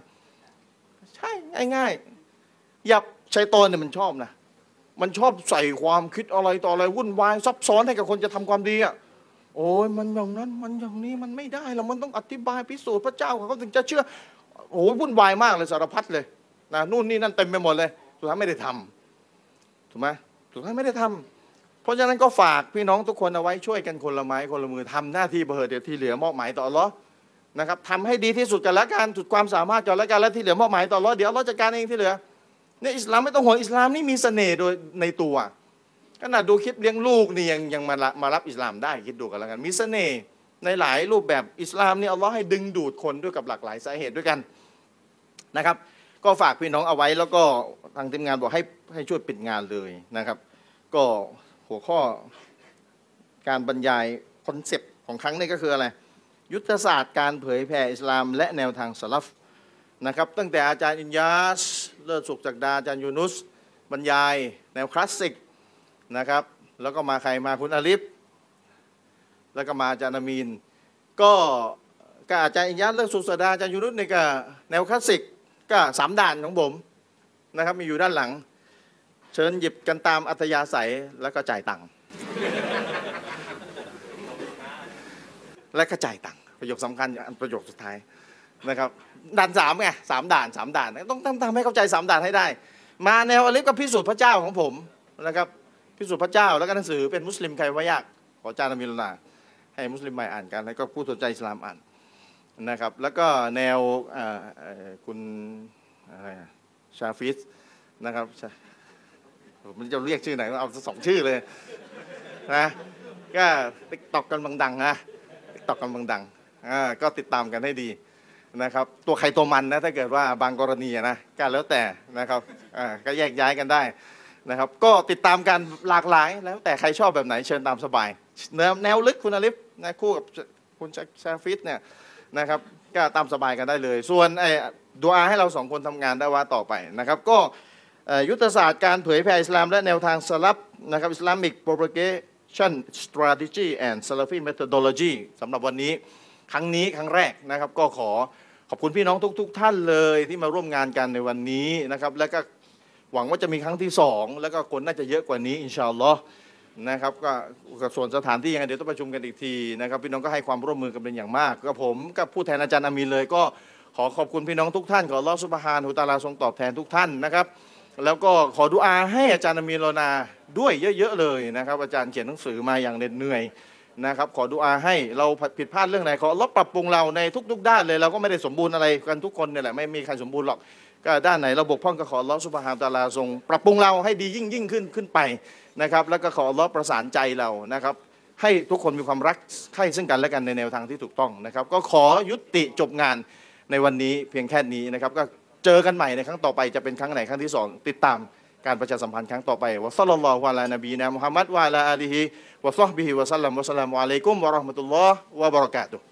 ใช่ง่ายๆอย่าชัยตอนเนี่ยมันชอบนะ มันชอบใส่ความคิดอะไรต่ออะไรวุ่นวายซับซ้อนให้กับคนจะทำความดีอะโอ้ยมันอย่างนั้นมันอย่างนี้มันไม่ได้แล้วมันต้องอธิบายพิสูจน์พระเจ้าเขาถึงจะเชื่อโอ้ยวุ่นวายมากเลยสารพัดเลยนะนู่นนี่นั่นเต็มไปหมดเลยสุดท้ายไม่ได้ทำถูกไหมสุดท้ายไม่ได้ทำเพราะฉะนั้นก็ฝากพี่น้องทุกคนเอาไว้ช่วยกันคนละไม้คนละมือทำหน้าที่เบอร์เดียวที่เหลือมอบหมายต่ออัลเลอนะครับทำให้ดีที่สุดกันละกันสุดความสามารถกันละกันและที่เหลือมอบหมายต่ออัลเลอเดี๋ยวเราจัดการเองที่เหลือ เนี่ยอิสลามไม่ต้องห่วงอิสลามนี่มีเสน่ห์โดยในตัวขนาดดูคลิปเลี้ยงลูกนี่ยังยังมามารับอิสลามได้คิดดูกันแล้วกัน มีเสน่ห์ในหลายรูปแบบอิสลามนี่อัลเลอฮ์ให้ดึงดูดคนด้วยกับหลากหลายสาเหตุด้วยกันนะครับ ก็ฝากพี่น้องเอาไว้แล้วก็ทางทีมงานบอกให้ให้ช่วยปิดงานเลยนะครับ ก็หัวข้อการบรรยายคอนเซปต์ของครั้งนี้ก็คืออะไร ยุทธศาสตร์การเผยแผ่อิสลาม และแนวทางสลับนะครับ ตั้งแต่อาจารย์อินยาส เลิศสุขจากดาอาจารย์ยูนุส บรรยาย แนวคลาสสิกนะครับ แล้วก็มาใครมาคุณอาลิฟแล้วก็มาอาจารย์อามีน ก็ก็อาจารย์อิยาสเลิศสุขจากดาอาจารย์ยูนุสนี่ก็แนวคลาสสิกก็สามด่านของผมนะครับมีอยู่ด้านหลัง เชิญหยิบกันตามอัธยาศัยแล้วก็จ่ายตังค์และก็จ่ายตังค์ประโยคสำคัญประโยคสุดท้าย นะครับด่านสามไงสามด่านสามด่านต้องทำให้เข้าใจสามด่านให้ได้ มาแนวอลิฟกับพิสูจน์พระเจ้าของผมนะครับพิสูจน์พระเจ้าแล้วก็หนังสือเป็นมุสลิมใครว่ายากขออาจารย์มิลลาให้มุสลิมใหม่อ่านกันแล้วก็ผู้สนใจอิสลามอ่านนะครับแล้วก็แนวคุณอะไรชาฟิสนะครับผมจะเรียกชื่อไหนเอาสองชื่อเลยนะก็ติ๊กตอกกันบางดังนะติ๊กตอกกันบางดังก็ติดตามกันให้ดี นะครับตัวใครตัวมันนะถ้าเกิดว่าบางกรณีนะก็แล้วแต่นะครับก็แยกย้ายกันได้นะครับ ก็ติดตามกันหลากหลาย แล้วแต่ใครชอบแบบไหนเชิญตามสบาย แนวลึกคุณอาลิฟนะคู่กับคุณชาฟิตเนี่ยนะครับก็ตามสบายกันได้เลย ส่วนไอ้ดูอาให้เราสองคนทำงานได้ว่าต่อไปนะครับ ก็ยุทธศาสตร์การเผยแผ่อิสลาม และแนวทางสลับนะครับ Islamic Propagation Action Strategy and Salafi Methodology สำหรับวันนี้ ครั้งนี้ครั้งแรกนะครับ ก็ขอขอบคุณพี่น้องทุกๆท่านเลยที่มาร่วมงานกันในวันนี้นะครับ แล้วก็หวังว่าจะมีครั้งที่สองแล้วก็คนน่าจะเยอะกว่านี้อินชาอัลลอฮ์นะครับก็ส่วนสถานที่ยังไงเดี๋ยวต้องประชุมกันอีกทีนะครับ พี่น้องก็ให้ความร่วมมือกันเป็นอย่างมากก็ผมกับผู้แทนอาจารย์อามีเลย ก็ขอขอบคุณพี่น้องทุกท่านขออัลลอฮ์ซุบฮานะฮูวตาลาทรงตอบแทนทุกท่านนะครับ แล้วก็ขอดุอาให้อาจารย์อามีโลนาด้วยเยอะๆเลยนะครับ อาจารย์เขียนหนังสือมาอย่างเหน็ดเหนื่อย นะครับขอดุอาให้เราผิดพลาดเรื่องไหนขอลดปรับปรุงเราในทุก ๆ ด้านเลยเราก็ไม่ได้สมบูรณ์อะไรกันทุกคนเนี่ยแหละไม่มีใครสมบูรณ์หรอกก็ด้านไหนเราบกพร่องก็ขออัลอสุบฮานตาลาทรง ปรับปรุงเราให้ดียิ่งยิ่งขึ้นขึ้นไปนะครับแล้วก็ขออัลอประสานใจเรานะครับให้ทุกคนมีความรักใคร่ซึ่งกันและกันในแนวทางที่ถูกต้องนะครับ ก็ขอยุติจบงานในวันนี้เพียงแค่นี้นะครับก็เจอกันใหม่ในครั้งต่อไปจะเป็นครั้งไหนครั้งที่สองติดตาม การประชาสัมพันธ์ครั้งต่อไปวะซัลลัลลอฮุอะลานบีนะมุฮัมมัดวะลาอาลีฮิวะซอฮบิฮิวะสัลลัมวะสลามุอะลัยกุมวะเราะห์มะตุลลอฮ์วะบะเราะกาตุฮ์